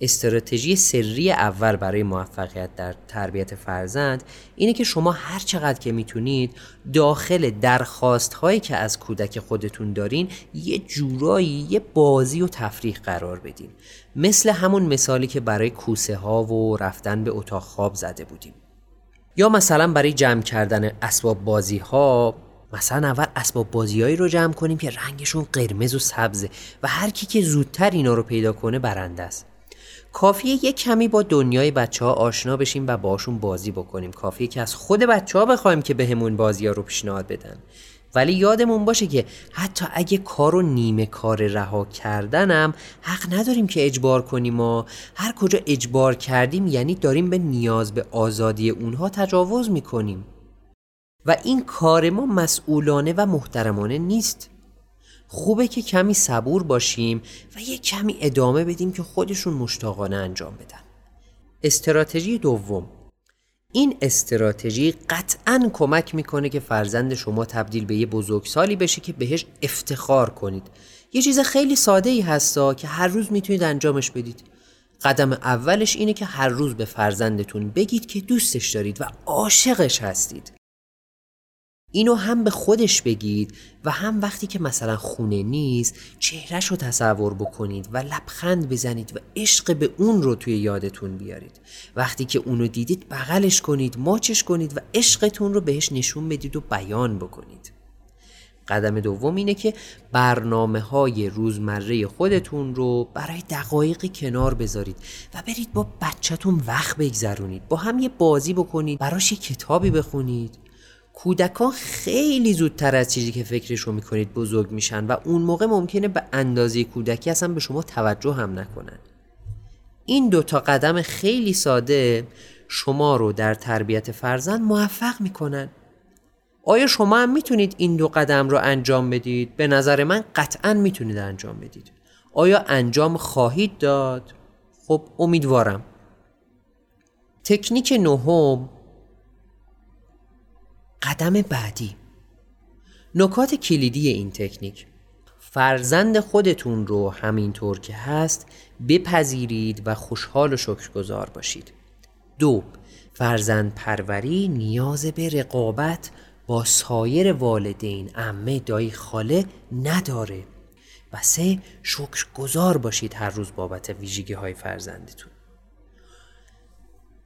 S1: استراتژی سری اول برای موفقیت در تربیت فرزند اینه که شما هر چقدر که می‌تونید داخل درخواست هایی که از کودک خودتون دارین یه جورایی یه بازی و تفریح قرار بدین. مثل همون مثالی که برای کوسه ها و رفتن به اتاق خواب زده بودیم. یا مثلا برای جمع کردن اسباب بازی ها مثلا اول اسباب بازیهایی رو جمع کنیم که رنگشون قرمز و سبزه و هر کی که زودتر اینا رو پیدا کنه برنده است. کافیه یک کمی با دنیای بچه ها آشنا بشیم و باشون بازی بکنیم. کافیه که از خود بچه ها بخوایم که بهمون به بازی ها رو پیشنهاد بدن. ولی یادمون باشه که حتی اگه کار و نیمه کار رها کردنم حق نداریم که اجبار کنیم و هر کجا اجبار کردیم یعنی داریم به نیاز به آزادی اونها تجاوز می‌کنیم. و این کار ما مسئولانه و محترمانه نیست. خوبه که کمی صبور باشیم و یه کمی ادامه بدیم که خودشون مشتاقانه انجام بدن. استراتژی دوم. این استراتژی قطعا کمک می‌کنه که فرزند شما تبدیل به یه بزرگسالی بشه که بهش افتخار کنید. یه چیز خیلی ساده ای هستا که هر روز می‌تونید انجامش بدید. قدم اولش اینه که هر روز به فرزندتون بگید که دوستش دارید و عاشقش هستید. اینو هم به خودش بگید و هم وقتی که مثلا خونه نیست چهرش رو تصور بکنید و لبخند بزنید و عشق به اون رو توی یادتون بیارید. وقتی که اونو دیدید بغلش کنید ماچش کنید و عشقتون رو بهش نشون بدید و بیان بکنید. قدم دوم اینه که برنامه های روزمره خودتون رو برای دقایقی کنار بذارید و برید با بچهتون وقت بگذرونید. با هم یه بازی بکنید براش یه کتابی بخونید. کودکان خیلی زودتر از چیزی که فکرشو می‌کنید بزرگ میشن و اون موقع ممکنه به اندازه کودکی اصلا به شما توجه هم نکنن این دوتا قدم خیلی ساده شما رو در تربیت فرزند موفق می‌کنن آیا شما هم می‌تونید این دو قدم رو انجام بدید؟ به نظر من قطعا می‌تونید انجام بدید آیا انجام خواهید داد؟ خب امیدوارم تکنیک نهم قدم بعدی. نکات کلیدی این تکنیک. فرزند خودتون رو همینطور که هست بپذیرید و خوشحال و شکرگزار باشید. دو فرزند پروری نیاز به رقابت با سایر والدین امه دایی خاله نداره. و سه شکرگزار باشید هر روز بابت ویژگی های فرزندتون.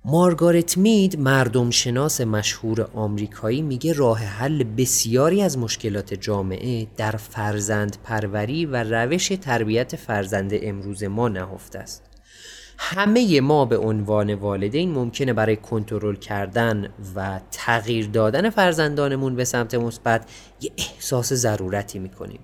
S1: مارگارت مید مردم شناس مشهور آمریکایی میگه راه حل بسیاری از مشکلات جامعه در فرزند پروری و روش تربیت فرزند امروز ما نهفته است. همه ما به عنوان والدین ممکنه برای کنترل کردن و تغییر دادن فرزندانمون به سمت مثبت یه احساس ضرورتی می‌کنیم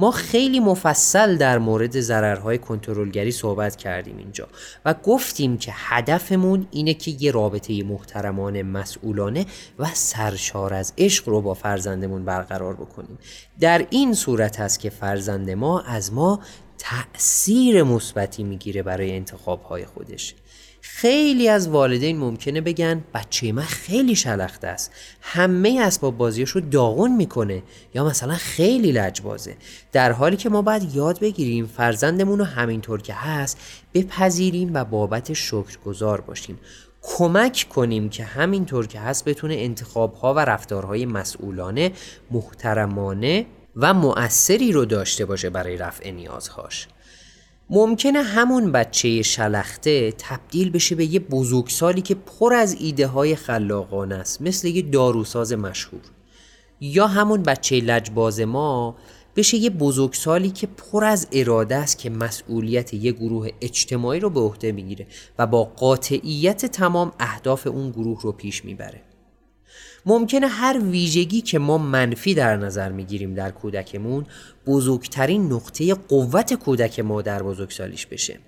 S1: ما خیلی مفصل در مورد ضررهای کنترلگری صحبت کردیم اینجا و گفتیم که هدفمون اینه که یه رابطه محترمانه مسئولانه و سرشار از عشق رو با فرزندمون برقرار بکنیم. در این صورت هست که فرزند ما از ما تأثیر مثبتی می‌گیره برای انتخاب های خودش. خیلی از والدین ممکنه بگن بچه من خیلی شلخته است. همه اسباب بازیش رو داغون می‌کنه یا مثلا خیلی لجبازه. در حالی که ما باید یاد بگیریم فرزندمون رو همینطور که هست بپذیریم و بابت شکرگزار باشیم. کمک کنیم که همینطور که هست بتونه انتخابها و رفتارهای مسئولانه محترمانه و مؤثری رو داشته باشه برای رفع نیازهاش. ممکنه همون بچه شلخته تبدیل بشه به یه بزرگسالی که پر از ایده های خلاقانه است مثل یه داروساز مشهور. یا همون بچه لجباز ما بشه یه بزرگسالی که پر از اراده است که مسئولیت یه گروه اجتماعی رو به عهده می‌گیره و با قاطعیت تمام اهداف اون گروه رو پیش می‌بره. ممکنه هر ویژگی که ما منفی در نظر می‌گیریم در کودکمون بزرگترین نقطه قوت کودک ما در بزرگسالیش بشه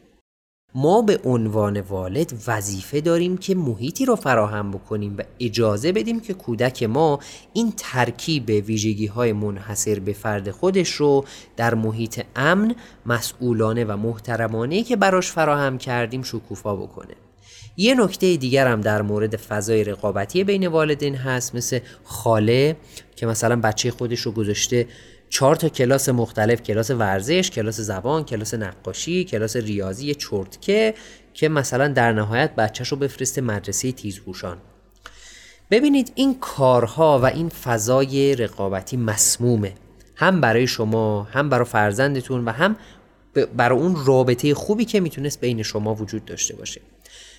S1: ما به عنوان والد وظیفه داریم که محیطی رو فراهم بکنیم و اجازه بدیم که کودک ما این ترکیب ویژگی های منحصر به فرد خودش رو در محیط امن، مسئولانه و محترمانه که براش فراهم کردیم شکوفا بکنه. یه نکته دیگر هم در مورد فضای رقابتی بین والدین هست مثل خاله که مثلا بچه خودش رو گذاشته چهار تا کلاس مختلف کلاس ورزش، کلاس زبان، کلاس نقاشی، کلاس ریاضی چرتکه که مثلا در نهایت بچهش رو بفرسته مدرسه تیزهوشان. ببینید این کارها و این فضای رقابتی مسمومه. هم برای شما هم برای فرزندتون و هم برای اون رابطه خوبی که می‌تونست بین شما وجود داشته باشه.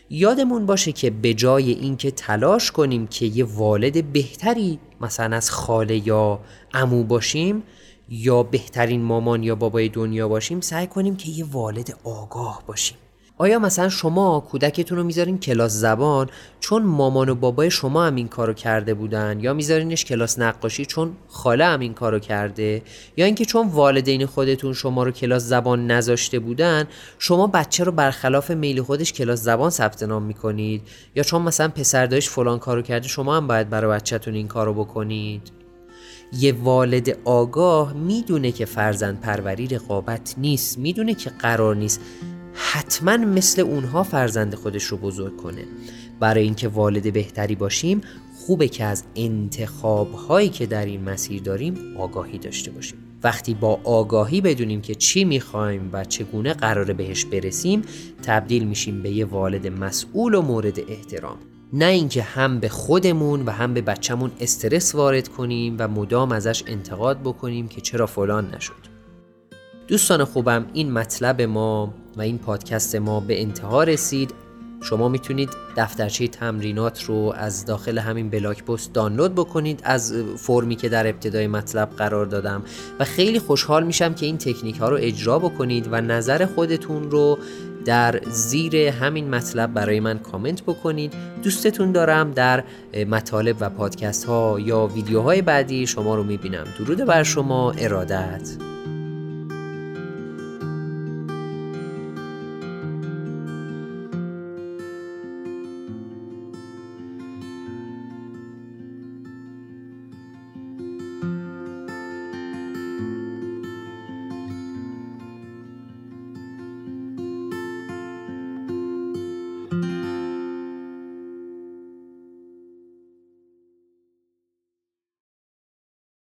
S1: یادمون باشه که به جای اینکه تلاش کنیم که یه والد بهتری مثلا از خاله یا عمو باشیم یا بهترین مامان یا بابای دنیا باشیم سعی کنیم که یه والد آگاه باشیم. آیا مثلا شما کودکتون رو می‌ذارین کلاس زبان چون مامان و بابای شما هم این کارو کرده بودن؟ یا میذارینش کلاس نقاشی چون خاله هم این کارو کرده؟ یا اینکه چون والدین خودتون شما رو کلاس زبان نذاشته بودن شما بچه رو برخلاف میل خودش کلاس زبان ثبت نام می‌کنید؟ یا چون مثلا پسر داشت فلان کارو کرده شما هم باید برای بچهتون این کارو بکنید؟ یه والد آگاه می‌دونه که فرزند پروری رقابت نیست می‌دونه که قرار نیست حتما مثل اونها فرزند خودش رو بزرگ کنه. برای اینکه والد بهتری باشیم خوبه که از انتخاب هایی که در این مسیر داریم آگاهی داشته باشیم. وقتی با آگاهی بدونیم که چی می‌خوایم و چگونه قراره بهش برسیم تبدیل میشیم به یه والد مسئول و مورد احترام. نه اینکه هم به خودمون و هم به بچهمون استرس وارد کنیم و مدام ازش انتقاد بکنیم که چرا فلان نشد. دوستان خوبم این مطلب ما و این پادکست ما به انتها رسید. شما می‌تونید دفترچه تمرینات رو از داخل همین بلاک پست دانلود بکنید. از فرمی که در ابتدای مطلب قرار دادم. و خیلی خوشحال میشم که این تکنیک ها رو اجرا بکنید و نظر خودتون رو در زیر همین مطلب برای من کامنت بکنید. دوستتون دارم در مطالب و پادکست ها یا ویدیوهای بعدی شما رو می‌بینم. درود بر شما ارادت.